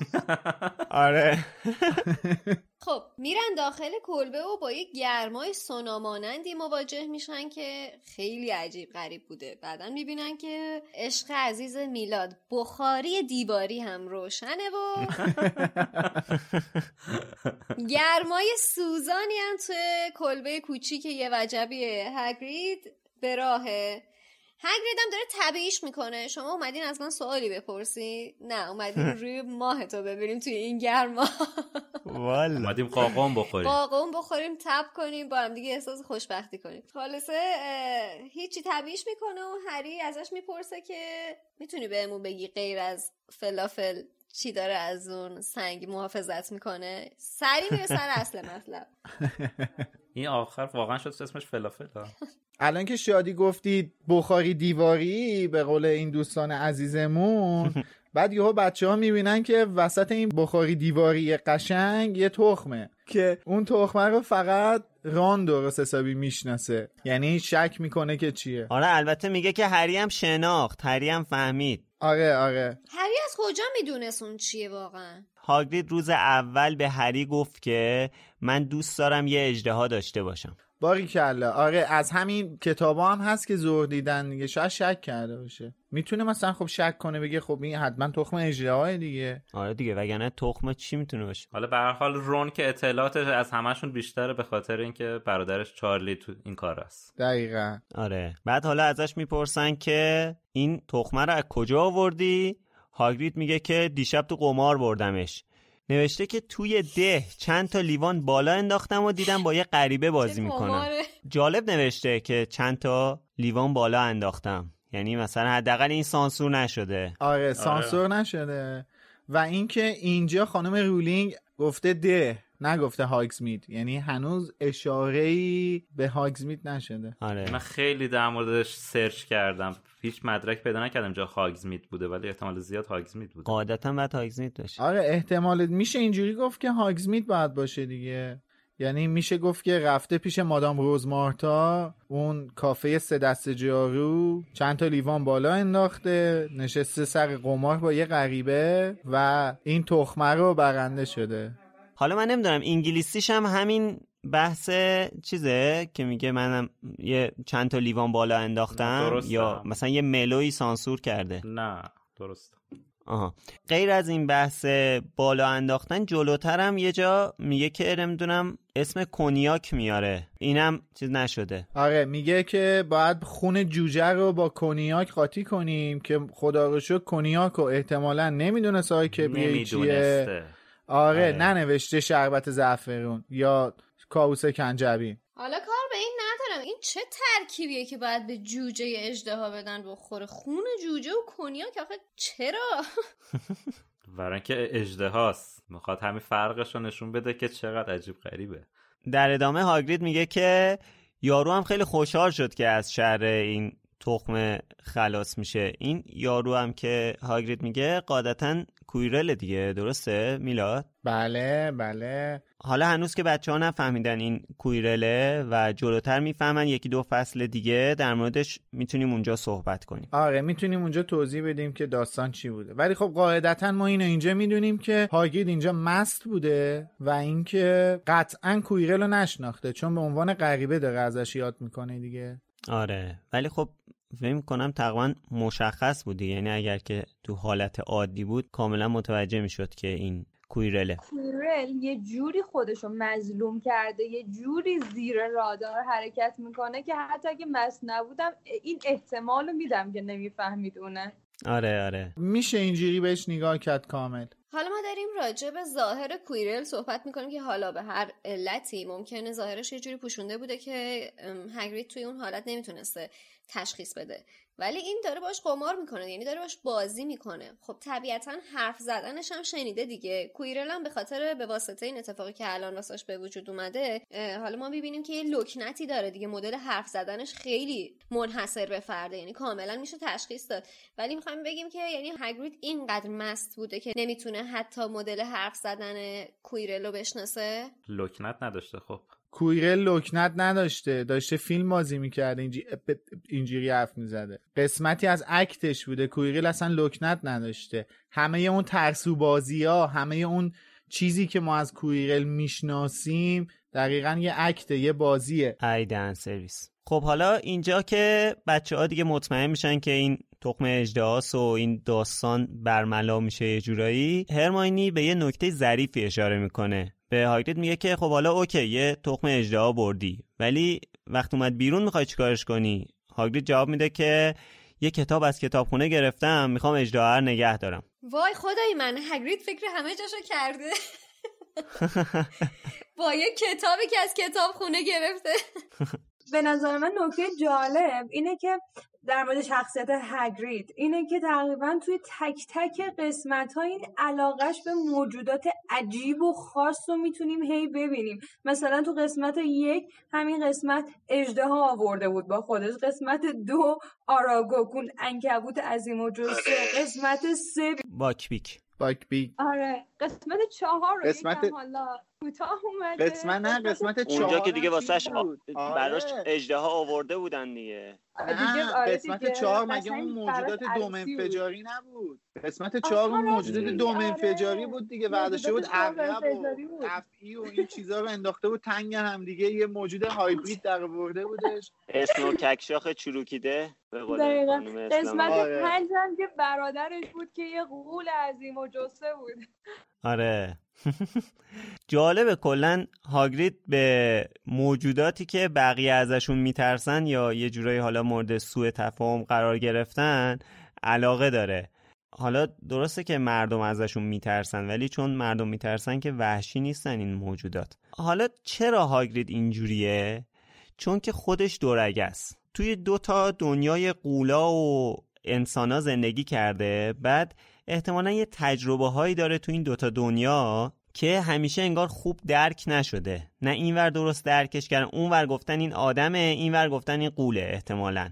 آره. [LAUGHS] خب میرن داخل کلبه و با یک گرمای سونامانندی مواجه میشن که خیلی عجیب غریب بوده. بعدا می‌بینن که عشق عزیز میلاد بخاری دیواری هم روشنه و [LAUGHS] گرمای سوزانی هم توی کلبه کوچیک یه وجبی هگرید به راهه. هگرید هم داره طبیعیش می‌کنه. شما اومدین از من سوالی بپرسی؟ نه اومدین [LAUGHS] روی ماه تو ببینیم توی این گرما والا اومدیم قاقم بخوریم. قاقم بخوریم تب کنیم با هم دیگه احساس خوشبختی کنیم. خلاصه اه، هیچی طبیعیش می‌کنه و هری ازش می‌پرسه که می‌تونی بهمون بگی غیر از فلافل چی داره از اون سنگ محافظت می‌کنه؟ سری میره سر اصل مطلب. [LAUGHS] این آخر واقعا شد اسمش فلافل. الان که شادی گفتید بخاری دیواری به قول این دوستان عزیزمون [LAUGHS] بعد یهو بچه ها می‌بینن که وسط این بخاری دیواری قشنگ یه تخمه که اون تخمه رو فقط ران درست حسابی می‌شناسه. یعنی شک می‌کنه که چیه. آره البته میگه که هری هم شناخت هری هم فهمید. آره آره. هری از کجا می‌دونست اون چیه واقعا؟ هاگرید روز اول به هری گفت که من دوست دارم یه اجدها داشته باشم. باری کلا آره از همین کتابا هم هست که زور دیدن دیگه. شاید شک کرده باشه. می‌تونه مثلا خب شک کنه بگه خب این حتما تخم اجدهای دیگه. آره دیگه وگرنه تخم چی می‌تونه باشه؟ حالا به هر حال رون که اطلاعاتش از همشون بیشتره به خاطر اینکه برادرش چارلی تو این کار است. دقیقا. آره. بعد حالا ازش می‌پرسن که این تخمه رو از کجا آوردی؟ هاگرید میگه که دیشب تو قمار بردمش. نوشته که توی ده چند تا لیوان بالا انداختم و دیدم با یه غریبه بازی می‌کنم جالب نوشته که چند تا لیوان بالا انداختم. یعنی مثلا حداقل این سانسور نشده. آره سانسور نشده. و اینکه اینجا خانم رولینگ گفته ده نگفته هاگزمید. یعنی هنوز اشاره ای به هاگزمید نشده. آره. من خیلی در موردش سرچ کردم. هیچ مدرک پیدا نکردم جا هاگزمید بوده ولی احتمال زیاد هاگزمید بوده. قاعدتا باید هاگزمید باشه. آره احتمال میشه اینجوری گفت که هاگزمید باید باشه دیگه. یعنی میشه گفت که رفته پیش مادام روزمارتا اون کافه سه دست جارو چند تا لیوان بالا انداخته نشسته سر قمار با یه غریبه و این تخمه رو برنده شده. حالا من نمی‌دونم انگلیسیش هم همین بحث چیزه که میگه منم یه چند تا لیوان بالا انداختم یا مثلا یه ملوی سانسور کرده. نه درست آها. غیر از این بحث بالا انداختن جلوترم یه جا میگه که نمی‌دونم اسم کنیاک میاره. اینم چیز نشده. آره میگه که باید خون جوجه رو با کنیاک قاطی کنیم که خدا رو شکر کنیاک رو احتمالا نمی‌دونست های که چیه آره, آره. ننوشته شربت زعفرون یا کاوس کنجبی. حالا کار به این ندارم. این چه ترکیبیه که باید به جوجه اجدها بدن بخوره؟ خون جوجه و کنیاک آخه چرا؟ [LAUGHS] برای اینکه اجده هاست می‌خواد همین فرقش رو نشون بده که چقدر عجیب غریبه. در ادامه هاگرید میگه که یارو هم خیلی خوشحال شد که از شر این تخم خلاص میشه. این یارو هم که هاگرید میگه قاعدتا کویرل دیگه درسته؟ میلاد؟ بله بله. حالا هنوز که بچه ها نفهمیدن این کویرله و جلوتر می‌فهمن یکی دو فصل دیگه در موردش می‌تونیم اونجا صحبت کنیم. آره می‌تونیم اونجا توضیح بدیم که داستان چی بوده. ولی خب قاعدتا ما اینو اینجا می‌دونیم که هاگید اینجا مست بوده و اینکه قطعا کویرل رو نشناخته چون به عنوان غریبه داره ازش یاد می‌کنه دیگه. آره ولی خب فکر کنم تقریبا مشخص بودی یعنی اگر که تو حالت عادی بود کاملا متوجه می‌شد که این کویرله. کویرل یه جوری خودشو مظلوم کرده یه جوری زیر رادار حرکت می‌کنه که حتی اگه مس نبودم این احتمال رو میدم که نمی‌فهمید اونه. آره آره. میشه اینجوری بهش نگاه کرد کامل؟ حالا ما داریم راجع به ظاهر کویرل صحبت می‌کنیم که حالا به هر علتی ممکنه ظاهرش یه جوری پوشونده بوده که هگرید توی اون حالت نمی‌تونسته تشخیص بده. ولی این داره باش قمار می‌کنه یعنی داره باش بازی می‌کنه. خب طبیعتا حرف زدنش هم شنیده دیگه. کویرل هم به خاطر به واسطه این اتفاقی که الان واسش به وجود اومده حالا ما ببینیم که یه لکنتی داره دیگه. مدل حرف زدنش خیلی منحصر به فرده یعنی کاملا میشه تشخیص داد. ولی می‌خوایم بگیم که یعنی هگرید اینقدر مست بوده که نمی‌تونه حتی مدل حرف زدن کویرل رو بشناسه؟ لکنت نداشته خب. کویرل لکنت نداشته داشته فیلم بازی می‌کرده اینجوری حرف می‌زده. قسمتی از act ش بوده کویرل اصلا لکنت نداشته. همه اون ترسو بازی ها همه اون چیزی که ما از کویرل می‌شناسیم دقیقا یه act ه یه بازیه. دهن سرویس. خب حالا اینجا که بچه ها دیگه مطمئن میشن که این تخم اژدهاس و این داستان برملا میشه یه جورایی هرماینی به یه نکته ظریفی اشاره می‌کنه. به هاگرید میگه که خب حالا okay یه تخم اژدها بردی. ولی وقت اومد بیرون می‌خوای چیکارش کنی؟ هاگرید جواب میده که یه کتاب از کتابخونه گرفتم می‌خوام اجدها نگه دارم. وای خدای من هاگرید فکر همه جاشو کرده. [LAUGHS] با یه کتابی که از کتابخونه گرفته. [LAUGHS] به نظر من نکته جالب اینه که در مورد شخصیت هگرید اینه که تقریبا توی تک تک قسمت ها این علاقش به موجودات عجیب و خاص رو می‌تونیم هی ببینیم. مثلا تو قسمت یک همین قسمت اجده ها آورده بود با خودش. قسمت دو آراگوکون انکبوت عظیم و جسه آره. قسمت سه باکبیک. باکبیک. آره. قسمت چهار رو قسمت حالا کوتاه اومده. قسمت نه قسمت چهار اونجا که دیگه واسش براش اجده ها آورده بودن دیگه. نه آره قسمت چهار مگه اون موجودات دوم انفجاری نبود؟ قسمت چهار اون موجودات دوم انفجاری بود دیگه برداشته بود عقرب و افعی و این چیزا رو انداخته بود تنگ هم دیگه یه موجود هایبرید در آورده بودش. اسنو ککشاخ چروکیده قسمت آره. پنج هم که برادرش بود که یه غول عظیم و جسه بود. آره. [LAUGHS] جالبه کلا هاگرید به موجوداتی که بقیه ازشون میترسن یا یه جورایی حالا مورد سوء تفاهم قرار گرفتن علاقه داره. حالا درسته که مردم ازشون میترسن ولی چون مردم میترسن که وحشی نیستن این موجودات. حالا چرا هاگرید اینجوریه؟ چون که خودش دورگه است. توی دو تا دنیای قولا و انسانا زندگی کرده بعد احتمالا یه تجربه هایی داره تو این دوتا دنیا که همیشه انگار خوب درک نشده. نه اینور درست درکش کردن اونور گفتن این آدمه اینور گفتن این قوله احتمالا.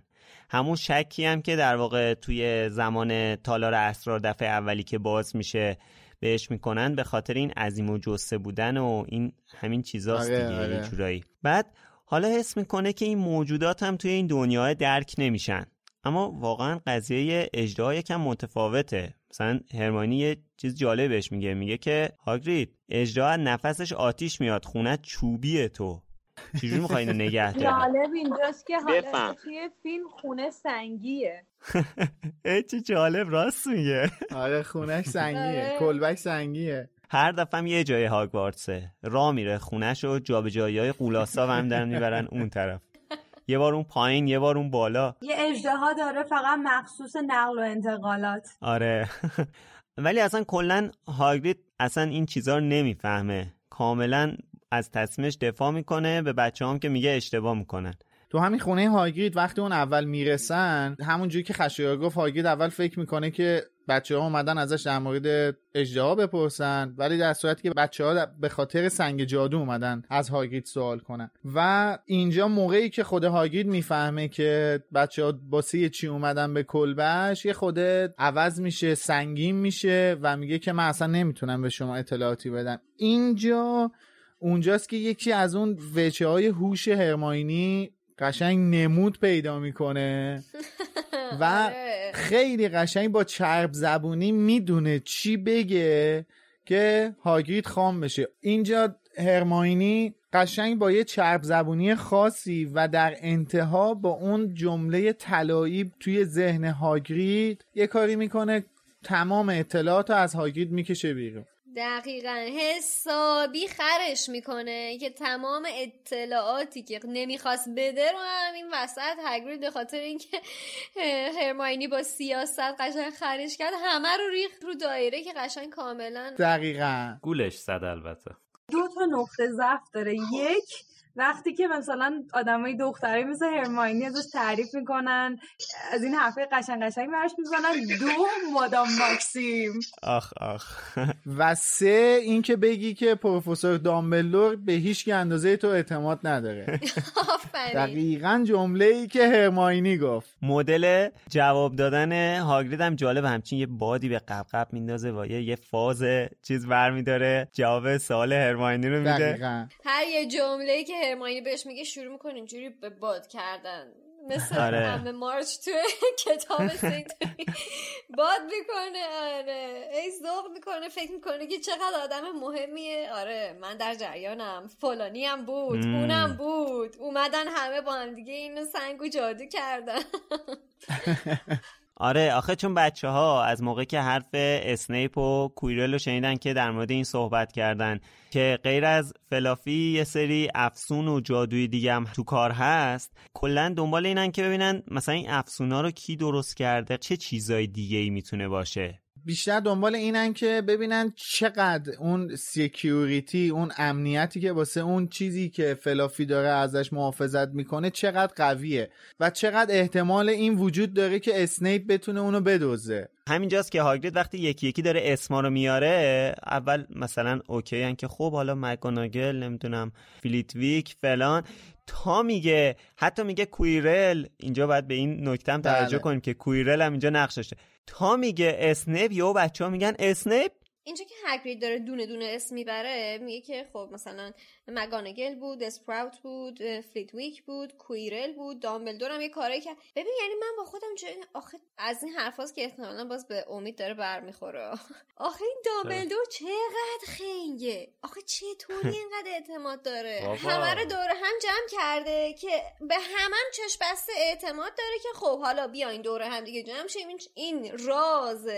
همون شکی هم که در واقع توی زمان تالار اسرار دفعه اولی که باز میشه بهش می‌کنن به خاطر این عظیم و جسه بودن و این همین چیزاست آره، دیگه آره. جورایی. بعد حالا حس می‌کنه که این موجودات هم توی این دنیا درک نمیشن. اما واقعا قضیه اجدها یکم متفاوته. مثلا هرمانی یه چیز جالب بهش میگه میگه که هاگرید اجدها نفسش آتیش میاد خونه چوبیه تو. چجوری می‌خوای اینو نگه داری؟ جالب اینجاست که حالا. توی فیلم خونه سنگیه. [LAUGHS] ای چه جالب راست میگه. آره خونش [LAUGHS] سنگیه آره. کلبش سنگیه. هر دفعه هم یه جای هاگوارتسه. را میره خونش و جابجایی های قولاسا هم دارن می‌برن اون طرف. یه بار اون پایین یه بار اون بالا. یه اجدها داره فقط مخصوص نقل و انتقالات. آره. [LAUGHS] ولی اصلا کلا هاگرید اصلا این چیزا رو نمی‌فهمه. کاملا از تصمیمش دفاع می‌کنه به بچه هم که میگه اشتباه می‌کنن. تو همین خونه هاگرید وقتی اون اول می‌رسن همونجوری که خشایار گفت هاگرید اول فکر می‌کنه که بچه ها اومدن ازش در مورد اجدها بپرسن ولی در صورتی که بچه ها به خاطر سنگ جادو اومدن از هاگرید سوال کنن. و اینجا موقعی که خود هاگرید می‌فهمه که بچه ها باسه چی اومدن به کلبش یه خود عوض میشه سنگین میشه و میگه که من اصلا نمی‌تونم به شما اطلاعاتی بدم. اینجا اونجاست که یکی از اون وچه های هوش هرماینی قشنگ نمود پیدا می‌کنه. [LAUGHS] و آره. خیلی قشنگ با چرب زبونی می‌دونه چی بگه که هاگرید خام بشه. اینجا هرماینی قشنگ با یه چرب زبونی خاصی و در انتها با اون جمله طلایی توی ذهن هاگرید یه کاری می‌کنه تمام اطلاعات رو از هاگرید می‌کشه بیرون. دقیقا. حسابی خرش می‌کنه که تمام اطلاعاتی که نمی‌خواست بده رو همین وسط هگرید به خاطر اینکه هرماینی با سیاست قشنگ خرش کرد همه رو ریخت رو دایره که قشنگ کاملا دقیقا. گولش زد البته. دو تا نقطه ضعف داره. یک وقتی که مثلا آدمای دختری مثل هرماینی ازش تعریف می‌کنن از این حرفه قشنگ قشنگ برش می‌زنن دو مادام ماکسیم. آخ آخ. و سه اینکه بگی که پروفسور دامبلدور به هیچ که اندازه تو اعتماد نداره. آفرین. دقیقا جمله ای که هرماینی گفت. مدل جواب دادن هاگرید هم جالب همچین یه بادی به قبقب میندازه و یه یه فاز چیز برمیداره جواب سوال هرماینی رو میده. دقیقا. هر یه جمله که هرماینی بهش میگه شروع می‌کنه اینجوری به باد کردن. مثل آره. همه مارچ تو [LAUGHS] کتاب باد می‌کنه آره. ای ذوق می‌کنه فکر می‌کنه که چقدر آدم مهمیه. آره من در جریانم. فلانی هم بود مم. اونم بود. اومدن همه با هم دیگه اینو سنگ و جادو کردن. [LAUGHS] آره آخه چون بچه ها از موقع که حرف اسنیپ و کویرل رو شنیدن که در مورد این صحبت کردن که غیر از فلافی یه سری افسون و جادوی دیگه هم تو کار هست کلا دنبال اینن که ببینن مثلا این افسونا رو کی درست کرده چه چیزای دیگه ای می‌تونه باشه. بیشتر دنبال اینن که ببینن چقدر اون security اون امنیتی که واسه اون چیزی که فلافی داره ازش محافظت می‌کنه چقدر قویه و چقدر احتمال این وجود داره که اسنیپ بتونه اونو بدزده همینجاست که هاگرید وقتی یکی یکی داره اسما رو میاره اول مثلا okay ان که خب حالا مک‌گوناگل نمی‌دونم فلیتویک فلان. تا میگه حتی میگه کویرل اینجا باید به این نکته هم توجه بله. کنیم که کویرل هم اینجا نقش داشته تا میگه اسنیپ یهو بچه ها میگن اسنیپ؟ اینجا که هگرید داره دونه دونه اسم می‌بره میگه که خب مثلا مگانگل بود اسپراوت بود فلیتویک بود کویرل بود دامبلدور هم یه کاری که ببین یعنی من با خودم چه آخه از این حرفاست که احتمالا باز به امید داره برمیخوره. [LAUGHS] آخه این دامبلدور چقدر خنگه. آخه چطوری [LAUGHS] اینقدر اعتماد داره. همه رو دور هم جمع کرده که به همم چشم بسته اعتماد داره که خب حالا بیاین دور هم دیگه جمع شیم. این- راز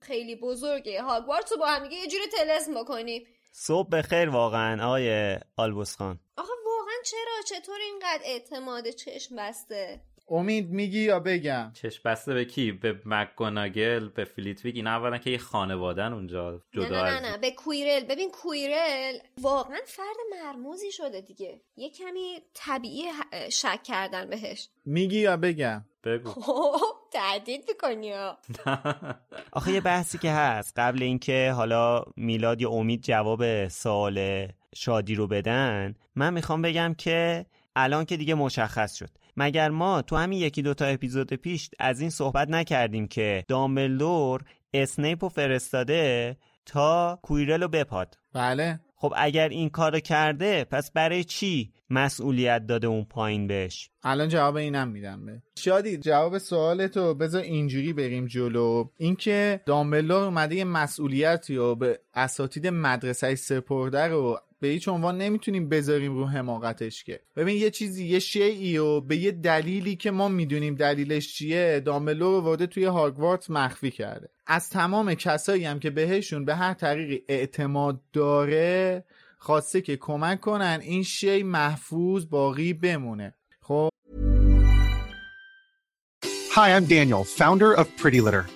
خیلی بزرگه. هاگوارتس با هم دیگه یه جوری تلسم بکنیم صبح بخیر واقعا آقای آلبوس خان. آخه واقعا چرا؟ چطور اینقدر اعتماد چشم بسته؟ امید میگی یا بگم؟ چشم بسته به کی؟ به مکگوناگل به فلیتویک؟ اینا اولا که یه خانوادن اونجا جدا نه نه نه, نه. به کویرل. ببین کویرل واقعا فرد مرموزی شده دیگه. یه کمی طبیعی شک کردن بهش. میگی یا بگم؟ بگو. خب، تهدید می‌کنی [LAUGHS] آخه یه بحثی که هست قبل اینکه حالا میلاد یا امید جواب سوال شادی رو بدن من می‌خوام بگم که الان که دیگه مشخص شد. مگر ما تو همین یکی دوتا اپیزود پیش از این صحبت نکردیم که دامبلدور اسنیپ رو فرستاده تا کویرل رو بپاد؟ بله. خب اگر این کار کرده پس برای چی مسئولیت داده اون پایین بهش؟ الان جواب اینم میدم به. شادی جواب سوالتو بذار اینجوری بریم جلو. اینکه دامبلدور اومده یه مسئولیتی رو به اساتید مدرسه سپرده رو به هیچ عنوان نمی‌تونیم بذاریم رو حماقتش که. ببین یه چیزی یه شیعی و به یه دلیلی که ما می‌دونیم دلیلش چیه دامبلور رو ورده توی هاگوارتس مخفی کرده. از تمام کسایی هم که بهشون به هر طریقی اعتماد داره خواسته که کمک کنن این شی محفوظ باقی بمونه. خب؟ Hi, I'm Daniel, founder of Pretty Litter.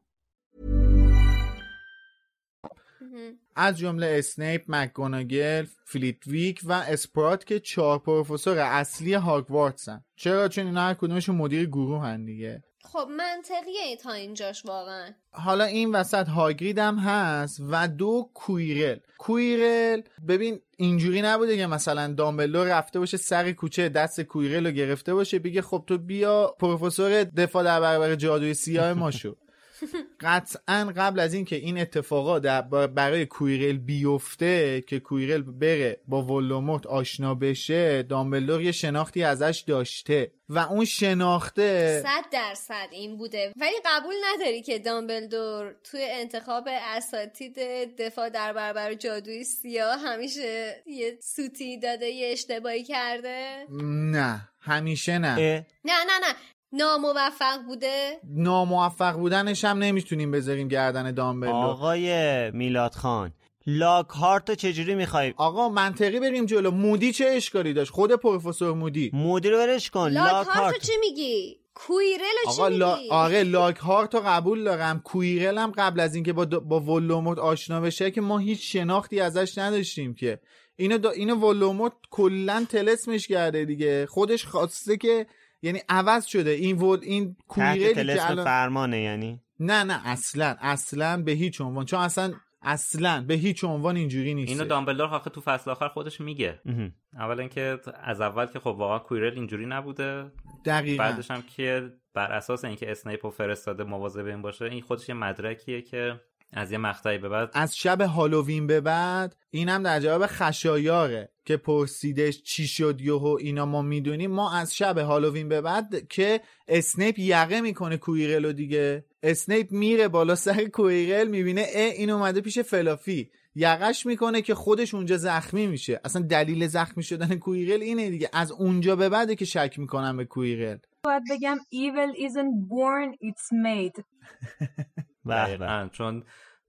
از جمله اسنیپ، مکگوناگل، فلیتویک و اسپرات که چهار پروفسور اصلی هاگوارتسن چرا؟ چون اینا هر کدومشون مدیر گروه هن دیگه. خب منطقیه تا اینجاش واقعا. حالا این وسط هاگرید هم هست و دو کویرل. کویرل ببین اینجوری نبوده که مثلا دامبلو رفته باشه سر کوچه دست کویرل رو گرفته باشه بگه خب تو بیا پروفسور دفاع در برابر جادوی سیاه ما شو. [LAUGHS] قطعا قبل از اینکه این اتفاقا برای کویرل بیفته که کویرل بره با ولوموت آشنا بشه دامبلدور یه شناختی ازش داشته و اون شناخته صد درصد این بوده. ولی قبول نداری که دامبلدور توی انتخاب اساتید دفاع در برابر جادوی سیاه همیشه یه سوتی داده یه اشتباهی کرده؟ نه همیشه نه. نه نه نه. ناموفق بوده؟ ناموفق بودنش هم نمی‌تونیم بذاریم گردن دامبلو. آقای میلاد خان لاک هارت چجوری می‌خوای؟ آقا منطقی بریم جلو. مودی چه اشکالی داشت؟ خود پروفسور مودی. مودی رو برش کن لاک, هارت چی میگی؟ کویرل آقا چی لا... میگی؟ آقا لاک هارت رو قبول دارم. کویرل هم قبل از اینکه با, با ولوموت آشنا بشه که ما هیچ شناختی ازش نداشتیم که. اینو دا... اینو ولوموت کلا تلسمش کرده دیگه. خودش خواسته که یعنی عوض شده. این ول این کویرلی که الان فرمانه یعنی؟ نه نه اصلا اصلا به هیچ عنوان. چون اصلا اصلا به هیچ عنوان اینجوری نیست. اینو دامبلدور آخه تو فصل آخر خودش میگه. اول اینکه از اول که خب واقعا کویرل اینجوری نبوده. دقیقا. بعدش هم که بر اساس اینکه اسنیپ فرستاده مواظب این باشه این خودش یه مدرکیه که از یه مقطعی به بعد؟ از شب هالووین به بعد اینم در جواب خشایاره که پرسیدش چی شد یهو اینا ما می‌دونیم. ما از شب هالووین به بعد که اسنیپ یقه می‌کنه کویرلو دیگه. اسنیپ میره بالا سر کویرل می‌بینه اه این اومده پیش فلافی. یقش می‌کنه که خودش اونجا زخمی میشه. اصلا دلیل زخمی شدن کویرل اینه دیگه. از اونجا به بعده که شک می‌کنن به کویرل. باید بگم evil isn't born it's made. [LAUGHS] دقیقا. چون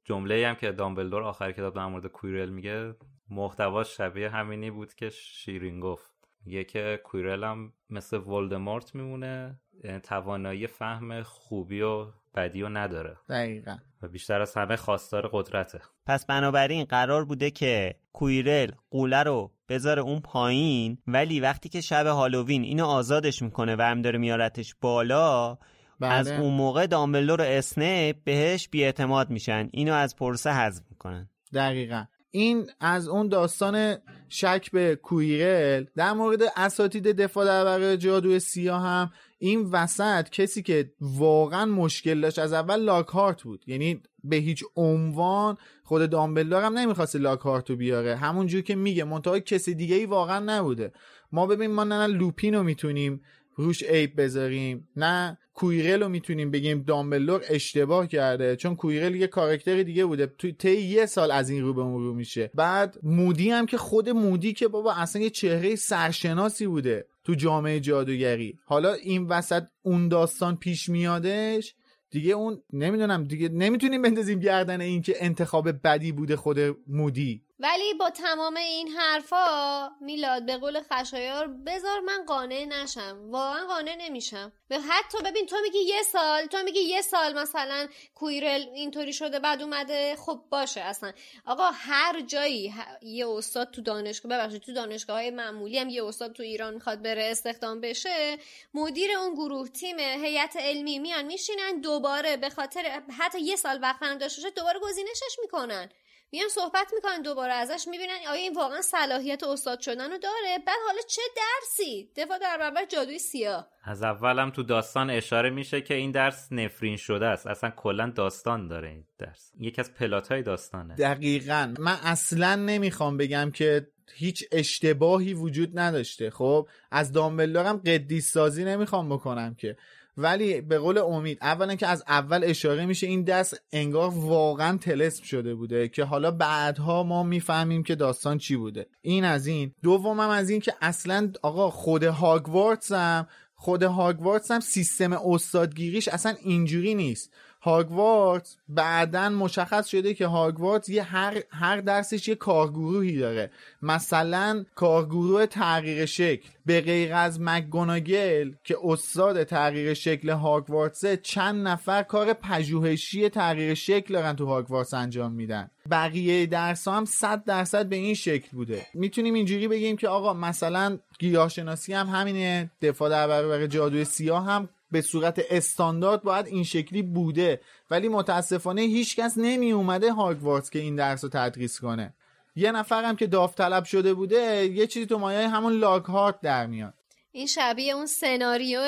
جمله هم که دامبلدور آخر کتاب در مورد کویرل میگه محتواش شبیه همینی بود که شیرین گفت. میگه که کویرل هم مثل ولدمورت میمونه یعنی توانایی فهم خوبی و بدی و نداره. دقیقا. و بیشتر از همه خواستار قدرته. پس بنابراین قرار بوده که کویرل قوله رو بذاره اون پایین ولی وقتی که شب هالووین اینو آزادش می‌کنه و هم داره میارتش بالا بله. از اون موقع دامبلدور و اسنیپ بهش بیاعتماد میشن. اینو از پرسه حذف می‌کنن. دقیقا. این از اون داستان شک به کویرل در مورد اساتید دفاع در برای جادوی سیاه هم این وسط کسی که واقعا مشکل داشت از اول لاکهارت بود. یعنی به هیچ عنوان خود دامبلدور هم نمی‌خواست لاکهارت رو بیاره. همونجور که میگه منتها کسی دیگه ای واقعا نبوده. ما ببین ما نه لوپین رو می‌تونیم روش عیب بذاریم. نه کویرل رو می‌تونیم بگیم دامبلدور اشتباه کرده چون کویرل یه کاراکتر دیگه بوده. تو طی یه سال از این رو به اون رو میشه. بعد مودی هم که خود مودی که بابا اصلا یه چهره سرشناسی بوده تو جامعه جادوگری. حالا این وسط اون داستان پیش میادش دیگه اون نمی‌دونم دیگه نمی‌تونیم بندازیم گردن این که انتخاب بدی بوده خود مودی. ولی با تمام این حرفا میلاد به قول خشایار بذار من قانع نشم. واقعا قانع نمیشم. به حتی ببین تو میگی یه سال تو میگی یه سال مثلا کویرل اینطوری شده بعد اومده خب باشه اصلا. آقا هر جایی یه استاد تو دانشگاه ببخشید تو دانشگاه های معمولی هم یه استاد تو ایران می‌خواد بره استخدام بشه مدیر اون گروه تیم هیئت علمی میان میشینن دوباره به خاطر حتی یه سال وقت داشته دوباره گزینشش می‌کنن. میان صحبت می‌کنن دوباره ازش می‌بینن آیا این واقعا صلاحیت استاد شدن رو داره؟ بعد حالا چه درسی؟ دفاع در برابر جادوی سیاه. از اولم تو داستان اشاره میشه که این درس نفرین شده است. اصلا کلا داستان داره این درس. یکی از پلات داستانه. دقیقا. من اصلا نمی‌خوام بگم که هیچ اشتباهی وجود نداشته. خب از دامبلدورم قدیس سازی نمی‌خوام بکنم که ولی به قول امید اولا که از اول اشاره میشه این دست انگار واقعا تلسم شده بوده که حالا بعدها ما می‌فهمیم که داستان چی بوده. این از این. دومم از این که اصلا آقا خود هاگوارتس هم خود هاگوارتس هم سیستم استادگیریش اصلا اینجوری نیست. هاگوارتس بعدا مشخص شده که هاگوارتس یه هر, هر درسش یه کارگروهی داره. مثلا کارگروه تغییر شکل. به غیر از مکگوناگل که استاد تغییر شکل هاگوارتسه چند نفر کار پژوهشی تغییر شکل دارن تو هاگوارتس انجام میدن. بقیه درس هم صد درصد به این شکل بوده. می‌تونیم اینجوری بگیم که آقا مثلا گیاهشناسی هم همینه دفاع در برابر جادوی سیاه هم به صورت استاندارد باید این شکلی بوده. ولی متاسفانه هیچکس نمی اومده هاگوارتس که این درس رو تدریس کنه. یه نفرم که داوطلب شده بوده یه چیزی تو مایه همون لاگهارت در میاد. این شبیه اون سناریو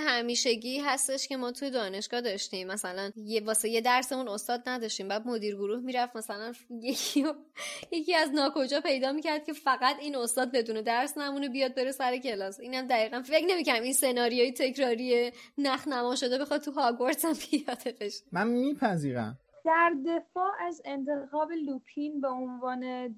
همیشگی هستش که ما توی دانشگاه داشتیم. مثلا یه واسه یه درس اون استاد نداشتیم. بعد مدیر گروه می‌رفت مثلا یکی یکی از ناکجا پیدا می‌کرد که فقط این استاد بدون درس نمونه بیاد بره سر کلاس. اینم دقیقا فکر نمی‌کنم این سناریوی تکراری نخنما شده بخواد تو هاگوارتس هم پیاده بشه. من میپذیرم. در دفاع از انتخاب لوپین به عنوان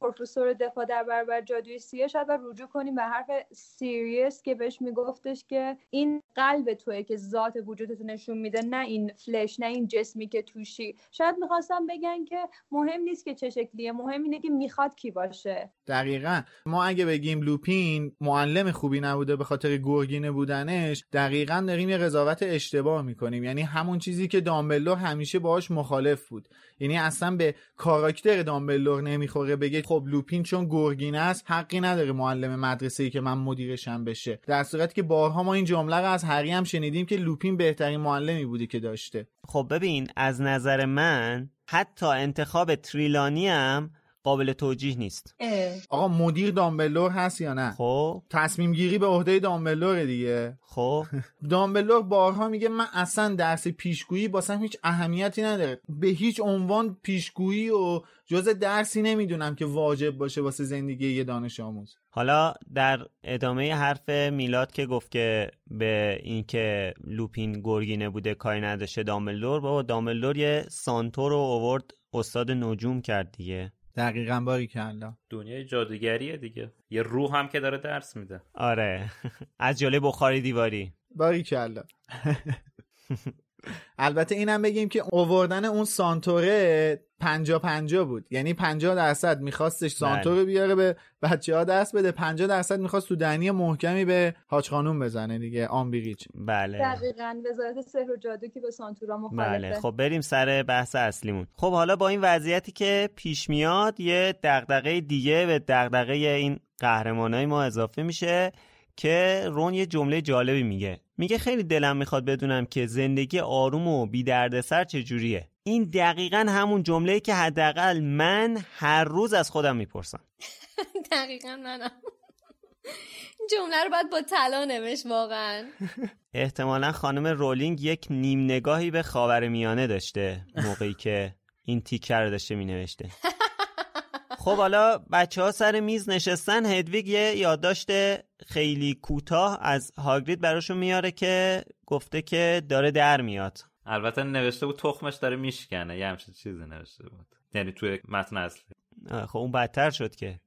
پروفسور دفاع در برابر جادوی سیاه شاید و رجوع کنیم به حرف سیریس که بهش میگفتش که این قلب توه که ذات وجودتو نشون میده نه این flesh نه این جسمی که توشی. شاید می‌خواستن بگن که مهم نیست که چه شکلیه مهم اینه که می‌خواد کی باشه. دقیقا. ما اگه بگیم لوپین معلم خوبی نبوده به خاطر گرگینه بودنش دقیقا داریم یه قضاوت اشتباه می‌کنیم. یعنی همون چیزی که دامبلدور همیشه با مخالف بود. یعنی اصلا به کاراکتر دامبلور نمی‌خوره بگه خب لوپین چون گرگینه است حقی نداره معلم مدرسه ای که من مدیرشم بشه. در صورتی که بارها ما این جمله رو از هری هم شنیدیم که لوپین بهترین معلمی بوده که داشته. خب ببین از نظر من حتی انتخاب تریلانی هم قابل توجیه نیست. آقا مدیر دامبلور هست یا نه؟ خب. تصمیم گیری به عهده دامبلور دیگه. خب. [LAUGHS] دامبلور بارها میگه من اصلا درس پیشگویی باسم هیچ اهمیتی نداره. به هیچ عنوان پیشگویی و جز درسی نمی‌دونم که واجب باشه واسه زندگی یه دانش آموز. حالا در ادامه حرف میلاد که گفت که به اینکه لوپین گرگینه بوده کاری نداشته دامبلدور بابا دامبلدور یه سانتو رو اوورد استاد نجوم کرد دیگه. دقیقا باری کلا دنیای جادوگریه دیگه. یه روح هم که داره درس میده. آره. [LAUGHS] از جلوی بخاری دیواری. باری کلا [LAUGHS] البته اینم بگیم که اووردن اون سانتوره پنجا پنجا بود. یعنی پنجا درصد میخواستش سانتور بیاره به بچه ها دست بده. پنجا درصد می‌خواست تو دنی محکمی به حاج خانوم بزنه دیگه آمبیریچ. بله. دقیقا وزارت سحر و جادو که به سانتورا مخالفه. بله. خب بریم سر بحث اصلیمون. خب حالا با این وضعیتی که پیش میاد یه دغدغه دیگه به دغدغه این قهرمانای ما اضافه میشه که رون یه جمله جالبی میگه. میگه خیلی دلم می‌خواد بدونم که زندگی آروم و بی دردسر چجوریه. این دقیقا همون جمله که حداقل من هر روز از خودم می‌پرسم. [LAUGHS] دقیقا منم. جمله رو باید با طلا نوشت واقعا. [LAUGHS] احتمالا خانم رولینگ یک نیم نگاهی به خاور میانه داشته موقعی که این تیکر رو داشته مینوشته. [LAUGHS] خب حالا بچه ها سر میز نشستن هدویگ یه یادداشت خیلی کوتاه از هاگرید براشون میاره که گفته که داره در میاد. البته نوشته بود تخمش داره میشکنه یه همچین چیزی نوشته بود. یعنی توی متن اصلی. خب اون بدتر شد که.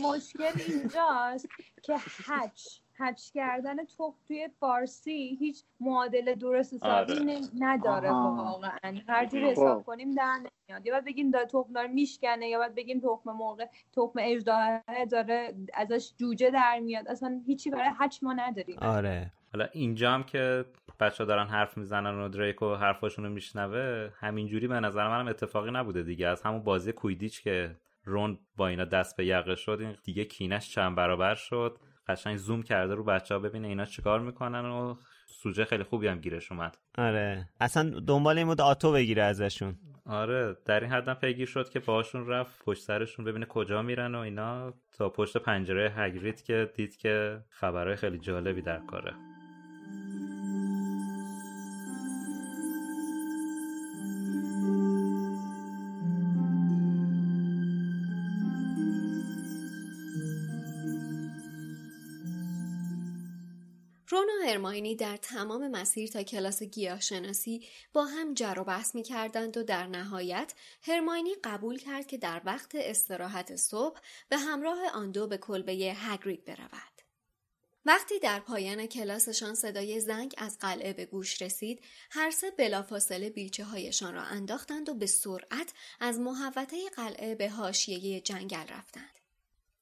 مشکل اینجاست که هچ هچ کردن تخم توی فارسی هیچ معادل درست حسابی آره. نداره واقعا. هر جور حساب کنیم در نمیاد. یا باید بگیم داره تخم داره میشکنه یا باید بگیم تخم موقع تخم اژدها داره ازش جوجه در میاد. اصلا هیچی برای هچ ما نداریم. آره. حالا اینجا هم که بچه دارن حرف می‌زنن و دریکو حرفاشون رو میشنوه همینجوری به نظر منم اتفاقی نبوده دیگه. از همون بازی کویدیچ که رون با اینا دست به یقه شد این دیگه کینش چند برابر شد. قشنگ زوم کرده رو بچه ها ببینه اینا چیکار می‌کنن و سوژه خیلی خوبی هم گیرش اومد. آره. اصلا دنبال این بود آتو بگیره ازشون. آره در این حدم پیگیر شد که باهاشون رفت پشت سرشون ببینه کجا میرن و اینا. تا پشت پنجره هگرید که دید که خبرهای خیلی جالبی در کاره. هرماینی در تمام مسیر تا کلاس گیاهشناسی با هم جر و بحث می کردند و در نهایت هرماینی قبول کرد که در وقت استراحت صبح به همراه آن دو به کلبه هگرید برود. وقتی در پایان کلاسشان صدای زنگ از قلعه به گوش رسید، هر سه بلافاصله بیلچه هایشان را انداختند و به سرعت از محوطه قلعه به حاشیه جنگل رفتند.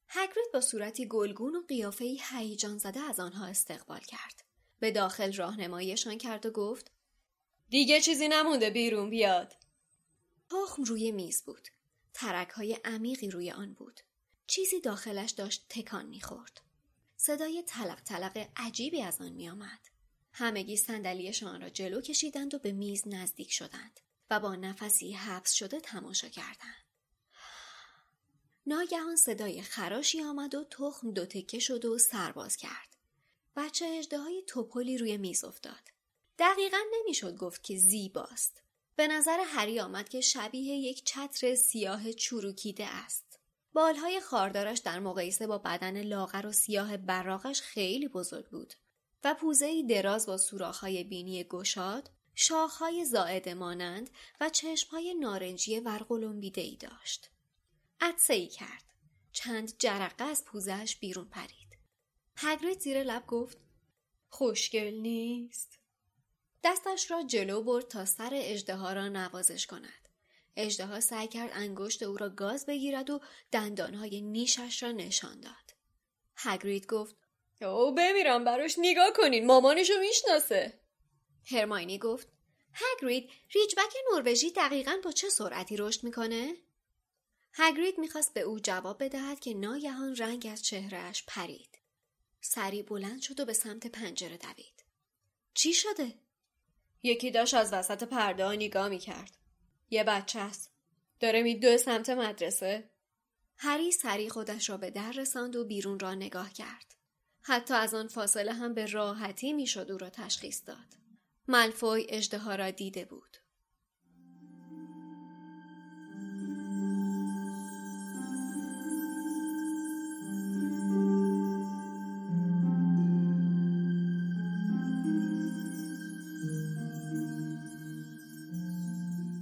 هگرید با صورتی گلگون و قیافه‌ای هیجان زده از آنها استقبال کرد. به داخل راهنماییشان کرد و گفت: دیگه چیزی نمونده بیرون بیاد. تخم روی میز بود. ترک های عمیقی روی آن بود. چیزی داخلش داشت تکان می‌خورد. صدای تلق تلق عجیبی از آن میآمد. همگی صندلیشان را جلو کشیدند و به میز نزدیک شدند و با نفسی حبس شده تماشا کردند. ناگهان صدای خراشی آمد و تخم دو تکه شد و سرباز کرد. بچه اجده های توپلی روی میز افتاد. دقیقا نمی‌شد گفت که زیباست. به نظر هری آمد که شبیه یک چتر سیاه چروکیده است. بالهای خاردارش در مقایسه با بدن لاغر و سیاه براغش خیلی بزرگ بود و پوزهی دراز با سوراخ‌های بینی گشاد، شاخهای زائد مانند و چشمهای نارنجی ورقلومبیده ای داشت. عدسه ای کرد. چند جرقه از پوزش بیرون پرید. هگرید زیر لب گفت خوشگل نیست. دستش را جلو برد تا سر اجدها را نوازش کند. اجدها سعی کرد انگشت او را گاز بگیرد و دندانهای نیشش را نشان داد. هگرید گفت او بمیرم براش نگاه کنین مامانشو می‌شناسه. هرماینی گفت هگرید ریجبک نروژی دقیقا با چه سرعتی رشد می‌کنه؟ هگرید می‌خواست به او جواب بدهد که ناگهان رنگ از چهرهش پرید. سری بلند شد و به سمت پنجره دوید. چی شده؟ یکی داشت از وسط پرده ها نگاه می‌کرد. یه بچه است. داره میدوه سمت مدرسه. هری سری خودش را به در رساند و بیرون را نگاه کرد. حتی از آن فاصله هم به راحتی می‌شد او را تشخیص داد. ملفوی اجدها را دیده بود.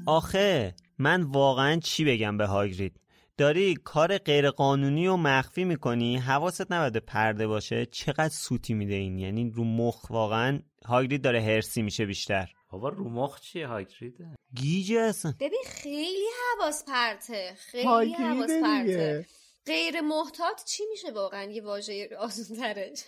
آخه من واقعا چی بگم به هاگرید؟ داری کار غیرقانونی و مخفی می‌کنی؟ حواست نباید پرت باشه. چقدر سوتی میده این؟ یعنی رو مخ واقعا هاگرید داره حرصی میشه بیشتر. بابا رو مخ چیه هاگریده؟ گیجه اصلا. ببین خیلی حواس پرته. خیلی حواس پرته. غیر محتاط چی میشه واقعا؟ یه واژه آسون ترش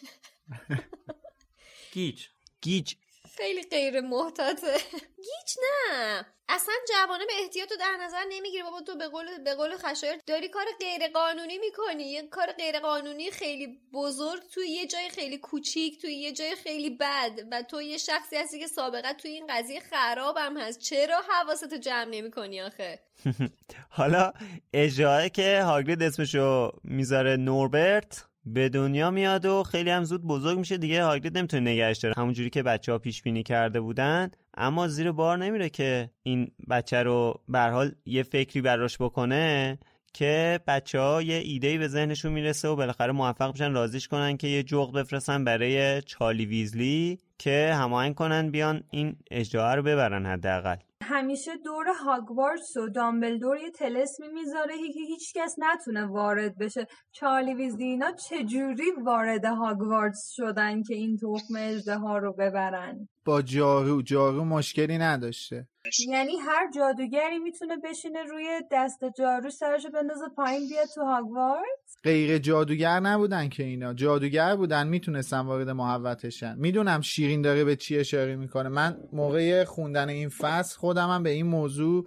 گیج. گیج. خیلی غیر محتاطه. گیج نه. اصلا جوانب احتیاط رو در نظر نمی‌گیره. بابا تو به قول به قول خشایر داری کار غیر قانونی می‌کنی. یه کار غیر قانونی خیلی بزرگ توی یه جای خیلی کوچیک توی یه جای خیلی بد و تو یه شخصی هستی که سابقه توی این قضیه خرابم هست. چرا حواستو جمع نمی‌کنی آخه؟ [LAUGHS] حالا اجراه که هاگرید اسمشو می‌ذاره نوربرت به دنیا میاد و خیلی هم زود بزرگ میشه. دیگه هاگرید نمی‌تونه نگهش داره. همونجوری که بچه ها پیش بینی کرده بودن اما زیر بار نمیره که این بچه رو به حال یه فکری براش بکنه که بچه ها یه ایده به ذهنشون می‌رسه و بالاخره موفق میشن رازیش کنن که یه جغد بفرستن برای چالی ویزلی که هماهنگ کنن بیان این اجدها رو ببرن حداقل. همیشه دور هاگوارتس و دامبلدور یه تلسمی می‌ذاره. که هیچ کس نتونه وارد بشه. چارلی ویزلی اینا چجوری وارد هاگوارتس شدن که این تخم اجدها رو ببرن؟ با جارو جارو مشکلی نداشته. یعنی هر جادوگری می‌تونه بشینه روی دست جارو سرشو بندازه پایین بیاد تو هاگوارتس غیر جادوگر نبودن که اینا. جادوگر بودن می‌تونستن وارد محوتشن می‌دونم شیرین داره به چی اشاره می‌کنه. من موقع خوندن این فصل خودم هم به این موضوع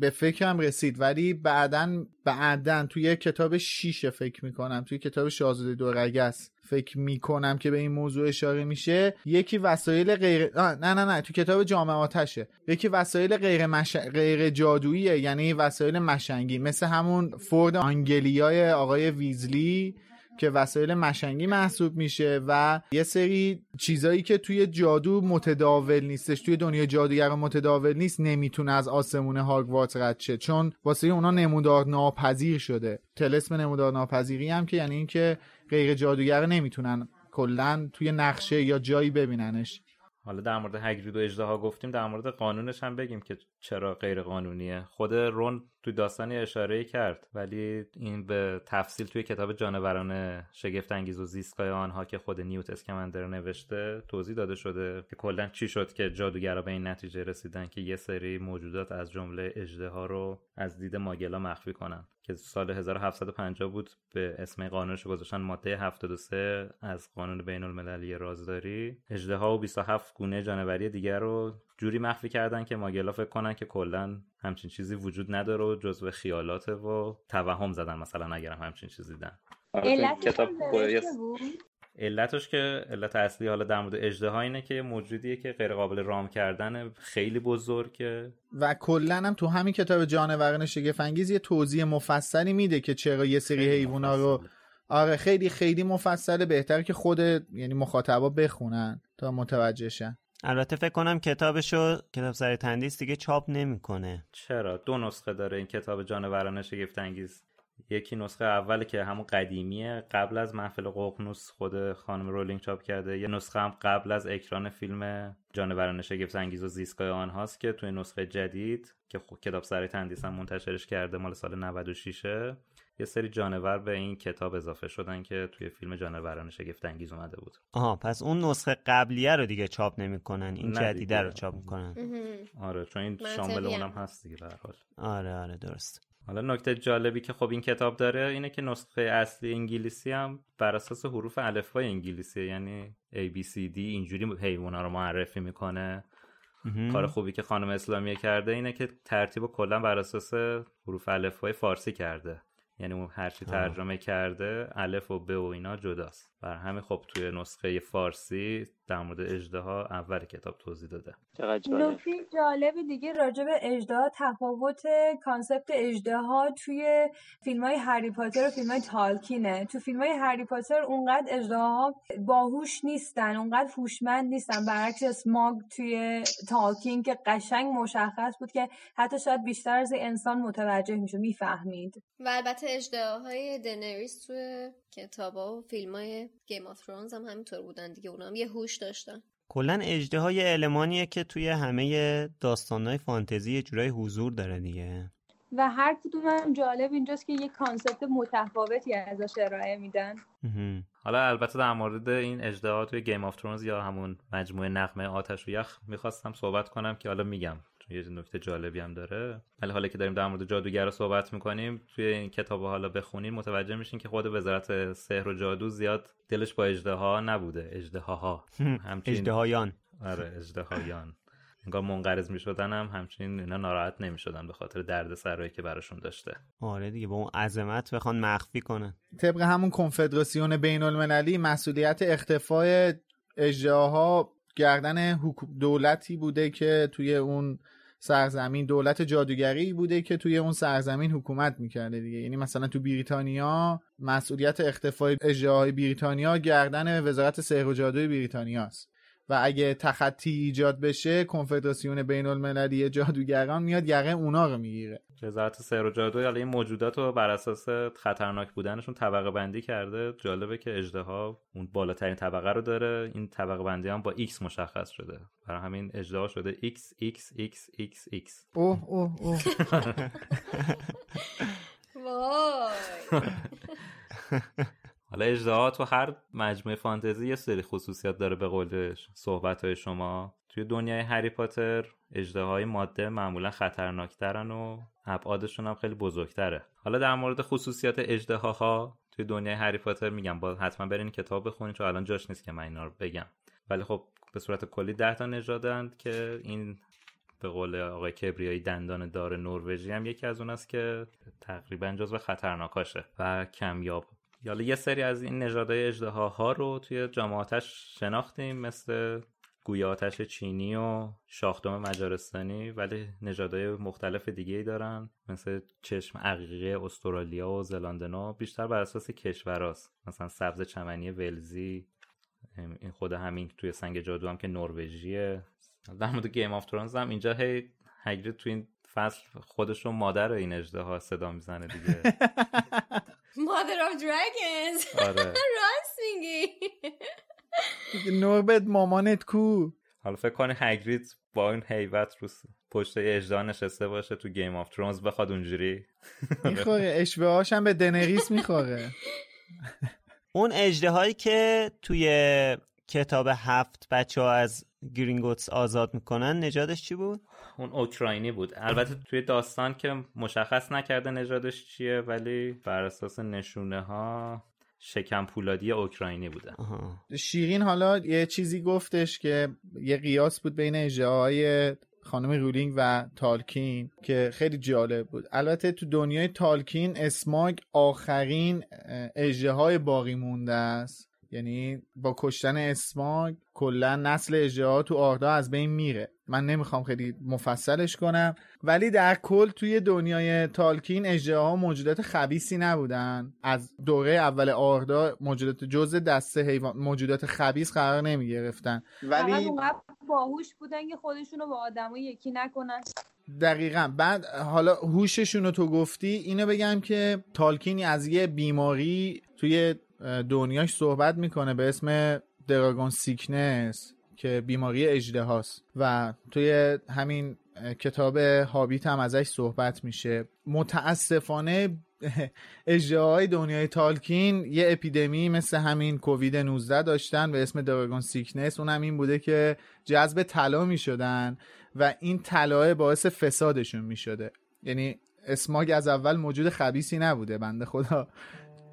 به فکرم رسید. ولی بعدا بعدا توی کتاب شیشه فکر می‌کنم. توی کتاب شاهزاده دورگس فکر می‌کنم که به این موضوع اشاره میشه. یکی وسایل غیر نه نه نه تو کتاب جامعه آتشه. یکی وسایل غیر, مش... غیر جادوییه یعنی وسایل مشنگی. مثل همون فورد آنگلیای آقای ویزلی که وسایل مشنگی محسوب میشه و یه سری چیزایی که توی جادو متداول نیستش. توی دنیا جادوگر متداول نیست نمی‌تونه از آسمون هاگوارت رد شه. چون واسه اونا نمودار ناپذیر شده. تلسم نمودار ناپذیری هم که یعنی اینکه غیر جادوگر نمی‌تونن کلا توی نقشه یا جایی ببیننش. حالا در مورد هگرید و اجدها گفتیم در مورد قانونش هم بگیم که چرا غیر قانونیه خود رون تو داستانی اشاره کرد ولی این به تفصیل توی کتاب جانوران شگفت انگیز و زیستگاه آنها که خود نیوت اسکمندر نوشته توضیح داده شده که کلا چی شد که جادوگرا به این نتیجه رسیدن که یه سری موجودات از جمله اژدها رو از دید ماگلا مخفی کنن. که سال 1750 بود به اسم قانونش گذاشتن ماده 73 از قانون بین المللی رازداری. اژدها و 27 گونه جانوری دیگر رو جوری مخفی کردن که ماگلا فکر کنن که کلا همچین چیزی وجود نداره و جزو خیالاته و توهم زدن مثلا اگر هم همچین چیزی دیدن کتاب علتش که علت اصلی حالا در مورد اجده اینه که موجودیه که غیر قابل رام کردن خیلی بزرگه. و کلا هم تو همین کتاب جانوران شگفنگیز یه توضیح مفصلی میده که چرا یه سری حیوونا رو آره خیلی خیلی مفصله بهتر که خود یعنی مخاطبا بخونن تا متوجه شن. البته فکر کنم کتابشو کتاب سر تندیس دیگه چاپ نمی‌کنه. چرا؟ دو نسخه داره این کتاب جانوران شگفت انگیز یکی نسخه اول که همون قدیمیه قبل از محفل ققنوس خود خانم رولینگ چاپ کرده. یه نسخه هم قبل از اکران فیلم جانوران شگفت انگیز و زیستگاه آنهاست که توی نسخه جدید که کتاب سر تندیس هم منتشرش کرده مال سال 96 یه سری جانور به این کتاب اضافه شدن که توی فیلم جانوران شگفت انگیز اومده بود. آها پس اون نسخه قبلیه رو دیگه چاپ نمی‌کنن این جدیده رو چاپ می‌کنن. آره چون این شامل اونم هست دیگه به حال. آره آره درست. حالا نکته جالبی که خب این کتاب داره اینه که نسخه اصلی انگلیسی هم بر اساس حروف الفبای انگلیسی یعنی A B C D اینجوری حیونا رو معرفی می‌کنه. کار خوبی که خانم اسلامیه کرده اینه که ترتیب کلا بر اساس حروف الفبای فارسی کرده. یعنی اون هرچی ترجمه کرده الف و ب و اینا جداست. بر همین خب توی نسخه فارسی در مورد اجدها اول کتاب توضیح داده. نکته جالب دیگه راجع به اژدها تفاوت concept اژدها توی فیلم های هری پاتر و فیلم های تالکینه. تو فیلم های هری پاتر اونقدر اژدها باهوش نیستن اونقدر هوشمند نیستن. برعکس اسماگ توی تالکین که قشنگ مشخص بود که حتی شاید بیشتر از انسان متوجه میشه می‌فهمید. و البته اژدهای دنریس توی کتابا و فیلم های Game of Thrones هم همینطور بودن دیگه. اونا هم یه هوش داشتن. کلا اژدها المانیه که توی همه داستانهای فانتزی یه جورای حضور داره دیگه. و هر کدوم هم جالب اینجاست که یه concept متفاوتی ازش ارائه میدن. حالا البته در مورد این اژدها توی Game of Thrones یا همون مجموعه نغمه آتش و یخ می‌خواستم صحبت کنم که حالا میگم. یه نکته جالبی هم داره. ولی حالا که داریم در مورد جادوگرا رو صحبت می‌کنیم توی این کتاب حالا بخونیم متوجه میشین که خود وزارت سحر و جادو زیاد دلش با اژدها نبوده. اژدها [LAUGHS] همچین اژدهایان آره اجده هایان انگار منقرض می‌شدن هم همچنین اینا ناراحت نمی‌شدن به خاطر درد سرایی که براشون داشته. آره دیگه با اون عظمت بخوان مخفی کنن. طبق همون کنفدراسیون بین المللی مسئولیت اختفای اجداها گردن دولتی بوده که توی اون سرزمین دولت جادوگری بوده که توی اون سرزمین حکومت می‌کرده دیگه. یعنی مثلا تو بریتانیا مسئولیت اختفای اجراهای بریتانیا گردن وزارت سحر و جادوی بریتانیاست. و اگه تخطی ایجاد بشه کنفدراسیون بین المللی جادوگران میاد یقه اونا رو می‌گیره. وزارت سحر و جادو حالا این موجودات رو بر اساس خطرناک بودنشون طبقه بندی کرده. جالبه که اجدها اون بالاترین طبقه رو داره. این طبقه بندی هم با X مشخص شده. برای همین اجدها شده X X X X X. اوه اوه اوه. [LAUGHS] وای. [LAUGHS] حالا اجدها تو هر مجموعه فانتزی یه سری خصوصیت داره به قول صحبت های شما. توی دنیای هری پاتر های ماده معمولا خطرناکترن و ابعادشون هم خیلی بزرگتره. حالا در مورد خصوصیات اجدهاها توی دنیای هری پاتر میگم. با حتما برین کتاب بخونین چون الان جاش نیست که من اینا رو بگم. ولی خب به صورت کلی ده تا نژادند که این به قول آقای کبریایی دندان دار نروژی هم یکی از اون است که تقریبا جزو خطرناکاشه و کمیاب حالا یه سری از این نژادهای اژدهاها رو توی جام آتش شناختیم مثل گوی آتشین چینی و شاخدام مجارستانی ولی نژادهای مختلف دیگه ای دارن مثل چشم عقیقی استرالیا و زلاندنو. بیشتر بر اساس کشوراست. مثلا سبز چمنی ولزی این خود همین توی سنگ جادو هم که نروژیه. در مورد Game of Thrones هم اینجا هی هگرید توی این فصل خودش رو مادر این اژدها صدا می‌زنه دیگه. [LAUGHS] Mother of Dragons. آره. [LAUGHS] راست میگی. نوربت مامانت کو؟ حالا فکر کنی هگرید با این هیبت رو پشت اژدها نشسته باشه تو Game of Thrones بخواد اونجوری. [LAUGHS] می‌خوره. اشوه هم به دنریس می‌خوره. اون اژدهایی که توی کتاب هفت بچه ها از گرینگوتس آزاد می‌کنن نژادش چی بود؟ اون اوکراینی بود. البته توی داستان که مشخص نکرده نژادش چیه ولی بر اساس نشونه ها شکم پولادی اوکراینی بوده. شیرین حالا یه چیزی گفتش که یه قیاس بود بین اجراهای خانم رولینگ و تالکین که خیلی جالب بود. البته تو دنیای تالکین اسماگ آخرین اجراهای باقی مونده است. یعنی با کشتن اسماگ کلا نسل اجراها تو آردا از بین میره. من نمی‌خوام خیلی مفصلش کنم. ولی در کل توی دنیای تالکین اجراها موجودات خبیسی نبودن. از دوره اول آردا موجودات جز دسته حیوان موجودات خبیس قرار نمی گرفتن ولی باهوش بودن که خودشون رو با آدمو یکی نکنن. دقیقا. بعد حالا هوششون رو تو گفتی اینو بگم که تالکینی از یه بیماری توی دنیاش صحبت می‌کنه به اسم دراگون سیکنس که بیماری اجده هاست و توی همین کتاب هابیت هم ازش صحبت میشه. متاسفانه [LAUGHS] های دنیای تالکین یه اپیدمی مثل همین کووید 19 داشتن به اسم دراگون سیکنس. اون هم این بوده که جذب طلا می‌شدن و این طلاه باعث فسادشون می‌شده. یعنی اسماگ از اول موجود خبیسی نبوده بنده خدا.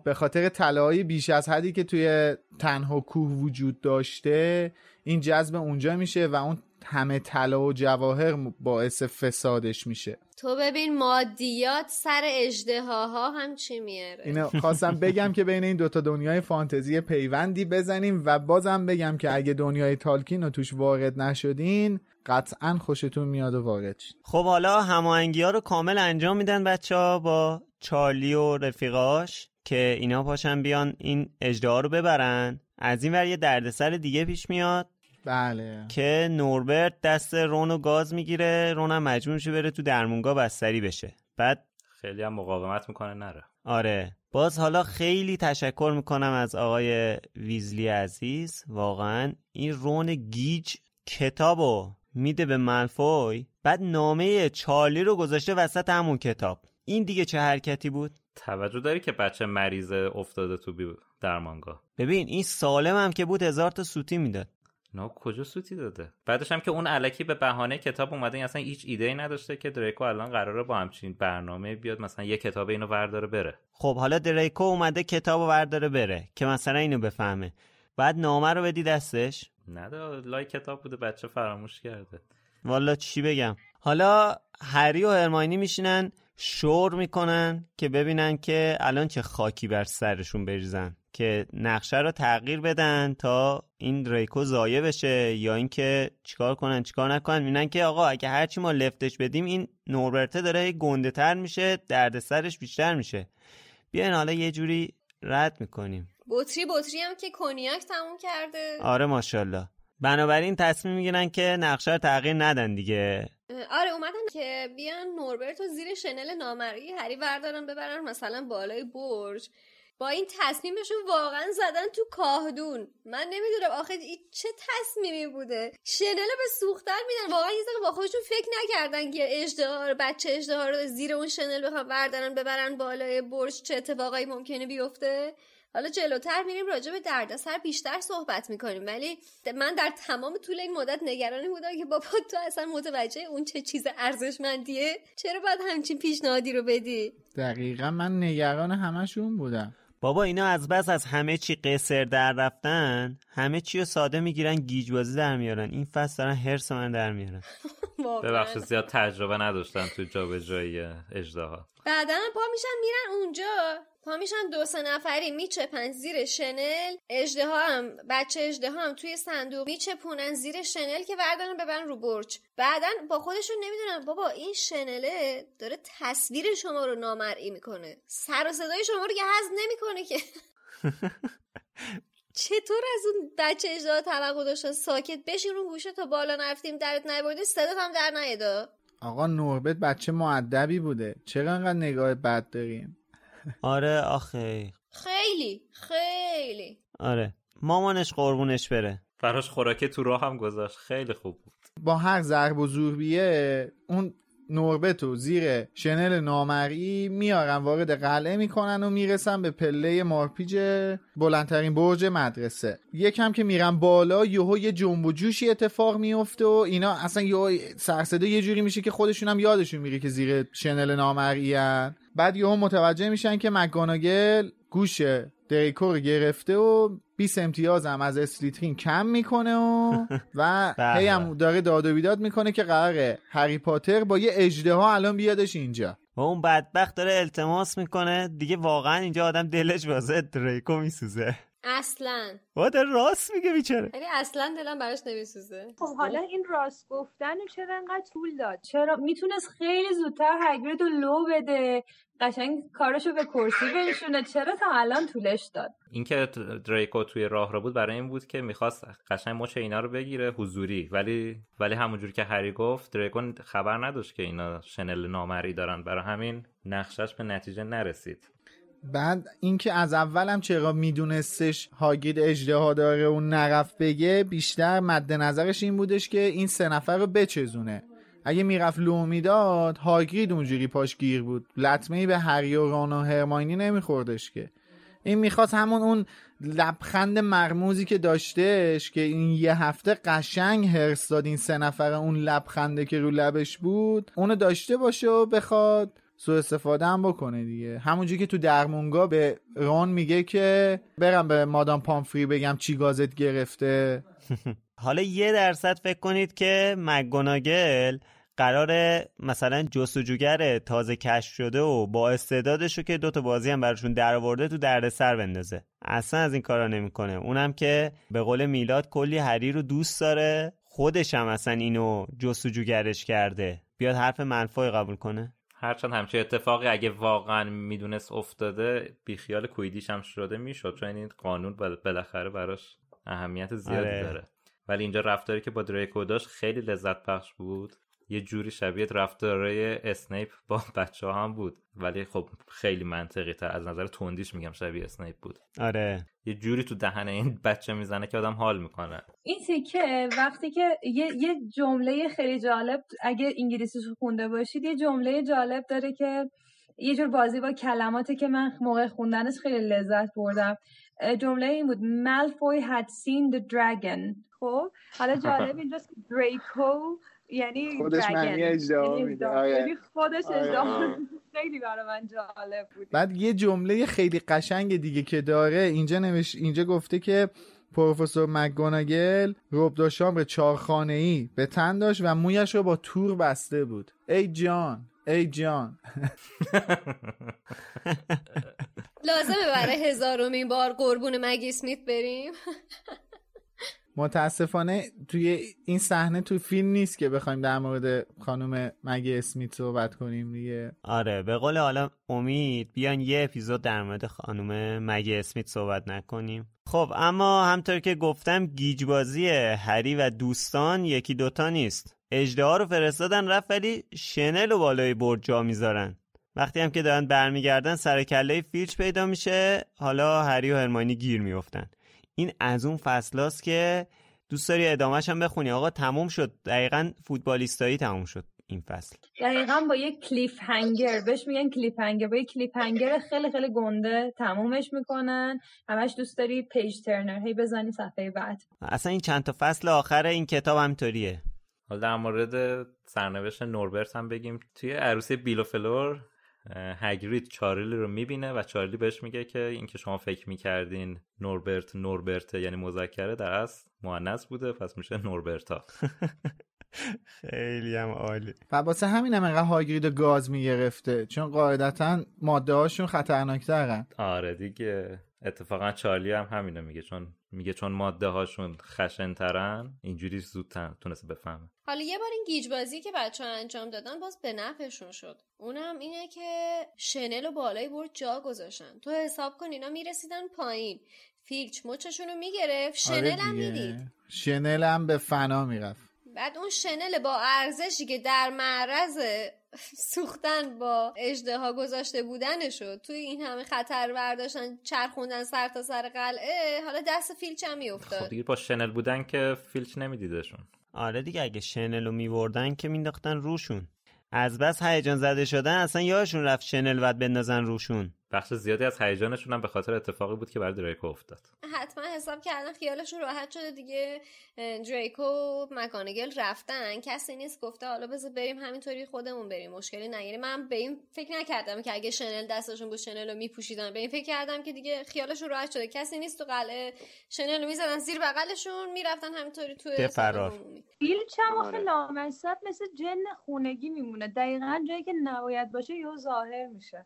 به خاطر طلاهای بیش از حدی که توی تنها کوه وجود داشته این جذب اونجا میشه و اون همه طلا و جواهر باعث فسادش میشه. تو ببین مادیات سر اجدهاها هم چی میاره؟ اینو خواستم بگم که بین این دوتا دنیای فانتزی پیوندی بزنیم و بازم بگم که اگه دنیای تالکین رو توش وارد نشدین قطعا خوشتون میاد و وارد شید. خب حالا هماهنگی ها رو کامل انجام میدن بچه ها با چارلی و رفیقاش که اینا پاشن بیان این اجده رو ببرن. از این ور یه دردسر دیگه پیش میاد بله. که نوربرت دست رونو گاز می‌گیره رون هم مجبور میشه بره تو درمونگا بستری بشه. بعد خیلی هم مقاومت می‌کنه نره. آره. باز حالا خیلی تشکر می‌کنم از آقای ویزلی عزیز. واقعا این رون گیج کتابو میده به ملفوی بعد نامه چارلی رو گذاشته وسط همون کتاب. این دیگه چه حرکتی بود؟ توجه داری که بچه مریض افتاده تو بی درمانگاه. ببین این سالم هم که بود هزار تا سوتی می‌داد. نه کجا سوتی داده؟ بعدش هم که اون علکی به بهانه کتاب اومده این اصلا هیچ ایده ای نداشته که دریکو الان قراره با همچین برنامه بیاد مثلا یه کتاب اینو ورداره بره. خب حالا دریکو اومده کتابو ورداره بره که مثلا اینو بفهمه. بعد نامه رو بدی دستش؟ نه لای کتاب بوده بچه فراموش کرده. والا چی بگم؟ حالا هری و هرماینی میشینن شور می‌کنن که ببینن که الان چه خاکی بر سرشون بریزن که نقشه رو تغییر بدن تا این ریکو زایه بشه یا اینکه چیکار کنن چیکار نکنن. می‌بینن که آقا اگه هرچی ما لفتش بدیم این نوربرته داره گنده تر میشه دردسرش بیشتر میشه. بیاین حالا یه جوری رد می‌کنیم. بطری بطری هم که کنیاک تموم کرده. آره ماشاءالله. بنابراین تصمیم می‌گیرن که نقشه رو تغییر ندن دیگه. آره اومدن که بیان نوربرت و زیر شنل نامرئی هری بردارن ببرن مثلا بالای برج. با این تصمیمشون واقعا زدن تو کاهدون. من نمی‌دونم آخه این چه تصمیمی بوده؟ شنل به سوختن میدن. واقعا یه با خودشون فکر نکردن که اجدهار بچه اجدهار رو زیر اون شنل بخوام بردارن ببرن بالای برج چه اتفاقایی ممکنه بیفته. حالا جلوتر میریم راجع به دردسر بیشتر صحبت می‌کنیم. ولی من در تمام طول این مدت نگرانی بودم که بابا تو اصلا متوجه اون چه چیز ارزشمندیه؟ چرا باید همچین پیشنهادی رو بدی؟ دقیقا من نگران همشون بودم. بابا اینا از بس از همه چی قصر در رفتن همه چی رو ساده می‌گیرن گیجبازی در میارن. این فصل دارن هرس من در میارن. [LAUGHS] ببخشید زیاد تجربه نداشتن تو جابجایی اجدها بعدا پا میشن میرن اونجا. پا میشن دو سه نفری میچپن زیر شنل. اجده هم بچه اجده هم توی صندوق میچپونن زیر شنل که بردارن ببرن رو برج. بعدا با خودشون نمی‌دونن بابا این شنله داره تصویر شما رو نامرئی می‌کنه. سر و صدای شما رو که حذف نمی‌کنه که. [LAUGHS] چطور از اون بچه اجده توقع داشتن ساکت بشین رو گوشه تا بالا نرفتیم درت نبردی صدات هم در نیدا آقا نوربت بچه معدبی بوده. چرا انقدر نگاه بد داریم؟ آره آخه. خیلی خیلی. آره. مامانش قربونش بره. فراش خوراکه تو راه هم گذاشت. خیلی خوب بود. با هر ضرب و زور بیه اون نوربتو زیر شنل نامرئی میارن وارد قلعه می‌کنن و می‌رسن به پله مارپیج بلندترین برج مدرسه. یکم که میرن بالا یهو یه جنب و جوشی اتفاق میفته و اینا اصلا یهو سرصدا یه جوری میشه که خودشون هم یادشون میره که زیر شنل نامرئی بعد یهو متوجه میشن که مکگاناگل گوش دریکو رو گرفته و 20 امتیاز هم از اسلیترین کم می‌کنه و [LAUGHS] و هی هم داره داد و بیداد می‌کنه که قراره هری پاتر با یه اجده ها الان بیادش اینجا. و اون بدبخت داره التماس می‌کنه. دیگه واقعا اینجا آدم دلش واسه دریکو میسوزه. اصلا. وادر راست میگه بیچاره. یعنی اصلا دلم براش نمیسوزه. خب حالا این راست گفتن چرا انقدر طول داد؟ چرا؟ می‌تونست خیلی زودتر هگرید رو لو بده. قشنگ کارشو به کرسی بنشونه. چرا تا الان طولش داد؟ اینکه دریکو توی راه رو بود برای این بود که می‌خواست قشنگ مچ اینا رو بگیره حضوری. ولی ولی همونجور که هری گفت دریکو خبر نداشت که اینا شنل نامری دارن. برای همین نقشش به نتیجه نرسید. بعد اینکه از اولم چرا میدونستش هاگید اجده داره و نرفت بگه بیشتر مد نظرش این بودش که این سه نفر رو بچزونه. اگه می‌رفت لو می‌داد هاگرید اونجوری پاش گیر بود. لطمه به هری و ران و هرماینی نمیخوردش که. این می‌خواست همون اون لبخند مرموزی که داشتش که این یه هفته قشنگ هرس داد این سه نفر اون لبخنده که رو لبش بود اونو داشته باشه و بخواد. سو استفاده هم بکنه دیگه. همونجوری که تو درمونگا به رون میگه که برم به مادام پامفری بگم چی گازت گرفته. [LAUGHS] حالا یه درصد فکر کنید که مگوناگل قرار مثلا جستجوگر تازه کشف شده و با استعدادش رو که دوتا بازی هم براشون درآورده تو دردسر بندازه. اصلا از این کارا نمی‌کنه. اونم که به قول میلاد کلی هری رو دوست داره. خودش هم اصلا اینو جستجوگرش کرده. بیاد حرف منفای قبول کنه. هرچند همچه اتفاقی اگه واقعا می‌دونست افتاده بیخیال کویدیش هم شده می‌شد. چون این قانون بالاخره براش اهمیت زیادی آره. داره. ولی اینجا رفتاری که با دریکو داشت خیلی لذت بخش بود. یه جوری شبیه رفتارای اسنیپ با [LAUGHS] بچه ها هم بود. ولی خب خیلی منطقی تر از نظر تندیش میگم شبیه اسنیپ بود. آره. یه جوری تو دهن این بچه می‌زنه که آدم حال می‌کنه. این تیکه وقتی که یه, یه جمله خیلی جالب اگه انگلیسیش خونده باشید یه جمله جالب داره که یه جور بازی با کلماتی که من موقع خوندنش خیلی لذت بردم. جمله این بود Malfoy had seen the dragon. خب حالا جالب [LAUGHS] اینجاست که دریکو یعنی خودش معنی اجدها یعنی میده. یعنی خودش اجدها [LAUGHS] خیلی برای من جالب بود. بعد یه جمله خیلی قشنگ دیگه که داره اینجا نوش... اینجا گفته که پروفسور مکگوناگل ربداشام چارخانه ای به تن داشت و مویش رو با تور بسته بود. ای جان ای جان. [LAUGHS] لازمه برای هزارمین بار قربون مگی اسمیت بریم. [LAUGHS] متاسفانه توی این صحنه تو فیلم نیست که بخوایم در مورد خانم مگی اسمیت صحبت کنیم دیگه. آره به قول حالا امید بیان یه اپیزود در مورد خانم مگی اسمیت صحبت نکنیم. خب اما همطور که گفتم گیجبازی هری و دوستان یکی دوتا نیست. اجده رو فرستادن رفت ولی شنل و بالای برد جا می‌ذارن. وقتی هم که دارن برمیگردن سر کله فیلچ پیدا میشه. حالا هری و هرماینی گیر میفتن این از اون فصلاست که دوست داری ادامهش هم بخونی. آقا تموم شد. دقیقا فوتبالیستایی تموم شد این فصل. دقیقا با یک cliffhanger بهش میگن cliffhanger با یک cliffhanger خیلی خیلی گنده تمومش می‌کنن. همش دوست داری page turner. هی بزنی صفحه بعد. اصلا این چند تا فصل آخر این کتاب همینطوریه حالا در مورد سرنوشت نوربرت هم بگیم. توی عروسی بیلوفلور هگرید چارلی رو می‌بینه و چارلی بهش میگه که اینکه شما فکر می‌کردین نوربرت نوربرت یعنی مذکره در اصل مؤنث بوده پس میشه نوربرتا. [LAUGHS] خیلی هم عالی. و واسه همین هم انقدر هاگرید گاز می‌گرفته چون قاعدتا ماده هاشون خطرناکترن. آره دیگه. اتفاقا چارلی هم همینو میگه چون میگه چون ماده هاشون خشن ترن اینجوری زودتر تونسته بفهمه. حالا یه بار این گیج بازی که بچه ها انجام دادن باز به نفعشون شد. اونم اینه که شنل و بالای برد جا گذاشتن. تو حساب کن اینا می‌رسیدن پایین. فیلچ مچشون رو می‌گرفت شنل هم آره می‌دید. شنل هم به فنا می‌رفت. بعد اون شنل با ارزشی که در معرض سوختن با اجده گذاشته بودنشو توی این همه خطر برداشتن چرخوندن سر تا سر قلعه حالا دست فیلچ هم میافتاد. خب دیگه با شنل بودن که فیلچ نمیدیدشون. آره دیگه اگه شنل رو میوردن که مینداختن روشون. از بس هیجان زده شدن اصلا یادشون رفت شنل بعد بندازن روشون. بخش زیادی از هیجانشون هم به خاطر اتفاقی بود که برای دریکو افتاد. حتما حساب کردن خیالشون راحت شده دیگه. دریکو مکانگل رفتن. کسی نیست گفته حالا بذار بریم همینطوری خودمون بریم. مشکلی نگیریم. من به این فکر نکردم که اگه شنل دستشون بود شنل رو میپوشیدن. به این فکر کردم که دیگه خیالشون راحت شده. کسی نیست تو قلعه شنل رو می‌زدن زیر بغلشون می‌رفتن همینطوری تو فرار. فیل چم آخه لامصب مثل جن خونگی میمونه. دقیقا جایی که نباید باشه یه ظاهر میشه.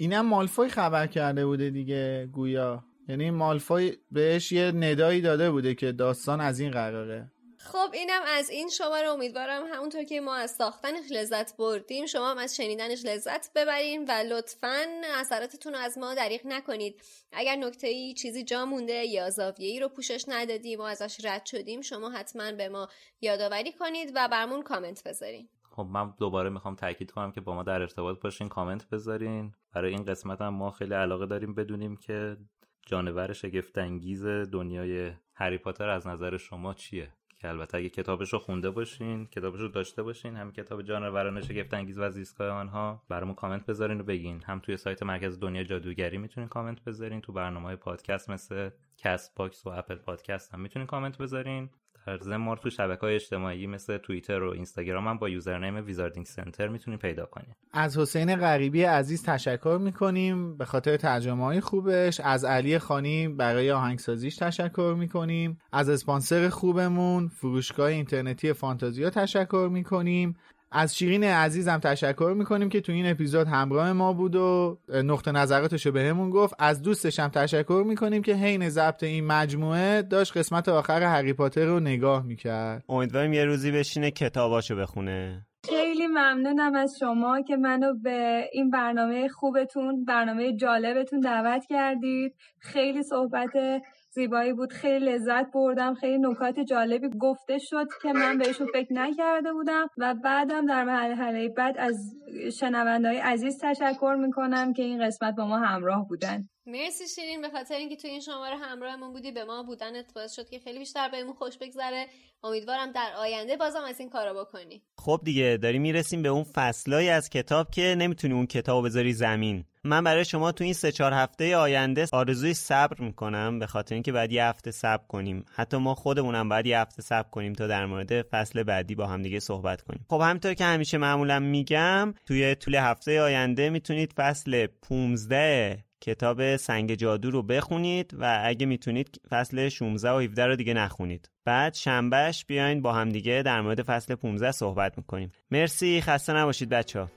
اینم مالفوی خبر کرده بوده دیگه گویا. یعنی مالفوی بهش یه ندایی داده بوده که داستان از این قراره خب اینم از این شما رو امیدوارم همونطور که ما از ساختنش لذت بردیم شما هم از شنیدنش لذت ببرین و لطفا اثراتتون رو از ما دریغ نکنید. اگر نکته ای چیزی جا مونده یا زاویه ای رو پوشش ندادیم و ازش رد شدیم شما حتما به ما یادآوری کنید و برمون کامنت بذارین. خب من دوباره می‌خوام تاکید کنم که با ما در ارتباط باشین کامنت بذارین. برای این قسمت هم ما خیلی علاقه داریم بدونیم که جانور شگفتانگیز دنیای هری پاتر از نظر شما چیه؟ که البته اگه کتابش رو خونده باشین کتابش رو داشته باشین هم کتاب جانوران شگفتانگیز و زیستگاه آنها برامون کامنت بذارین و بگین. هم توی سایت مرکز دنیا جادوگری می‌تونین کامنت بذارین تو برنامه های پادکست مثل Castbox و Apple Podcast هم می‌تونین کامنت بذارین. در ضمن ما تو شبکه های اجتماعی مثل توییتر و اینستاگرام هم با username Wizarding Center می‌تونین پیدا کنیم از حسین غریبی عزیز تشکر می‌کنیم. به خاطر ترجمه های خوبش. از علی خانی برای آهنگسازیش تشکر می‌کنیم. از اسپانسر خوبمون فروشگاه اینترنتی فانتازیا تشکر می‌کنیم. از شیرین عزیزم تشکر می‌کنیم که تو این اپیزود همراه ما بود و نقطه نظراتش رو بهمون گفت. از دوستش هم تشکر می‌کنیم که حین ضبط این مجموعه داشت قسمت آخر هری پاتر رو نگاه می‌کرد. امیدواریم یه روزی بشینه کتاباشو بخونه. خیلی ممنونم از شما که منو به این برنامه خوبتون برنامه جالبتون دعوت کردید. خیلی صحبت زیبایی بود. خیلی لذت بردم. خیلی نکات جالبی گفته شد که من بهشون فکر نکرده بودم و بعدم در مرحله بعد از شنوندهای عزیز تشکر می‌کنم که این قسمت با ما همراه بودن. مرسی شیرین. به خاطر اینکه تو این شماره همراهمون بودی به ما بودن باعث شد که خیلی بیشتر بهمون خوش بگذره. امیدوارم در آینده بازم از این کارا بکنی. خب دیگه داریم می‌رسیم به اون فصلایی از کتاب که نمی‌تونی اون کتاب بذاری زمین. من برای شما تو این سه چهار هفته آینده آرزوی صبر می‌کنم به خاطر اینکه بعد یه هفته صبر کنیم. حتی ما خودمونم باید یه هفته صبر کنیم تا در مورد فصل بعدی با هم دیگه صحبت کنیم. خب همینطور که همیشه معمولا میگم توی طول هفته آینده می‌تونید فصل 15 کتاب سنگ جادو رو بخونید و اگه می‌تونید فصل 16 و 17 رو دیگه نخونید. بعد شنبهش بیاین با هم دیگه در مورد فصل 15 صحبت می‌کنیم. مرسی خسته نباشید بچه ها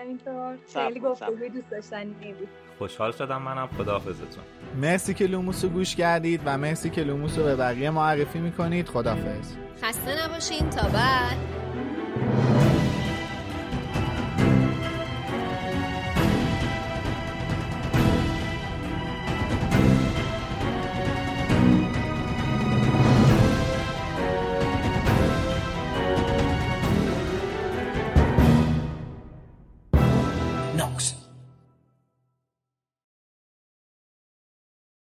همینطور. خیلی گفتگوی دوست داشتنی بود. خوشحال شدم منم. خداحافظتون. مرسی که لوموس رو گوش کردید و مرسی که لوموس رو به بقیه معرفی می‌کنید. خدافظ خسته نباشین. تا بعد.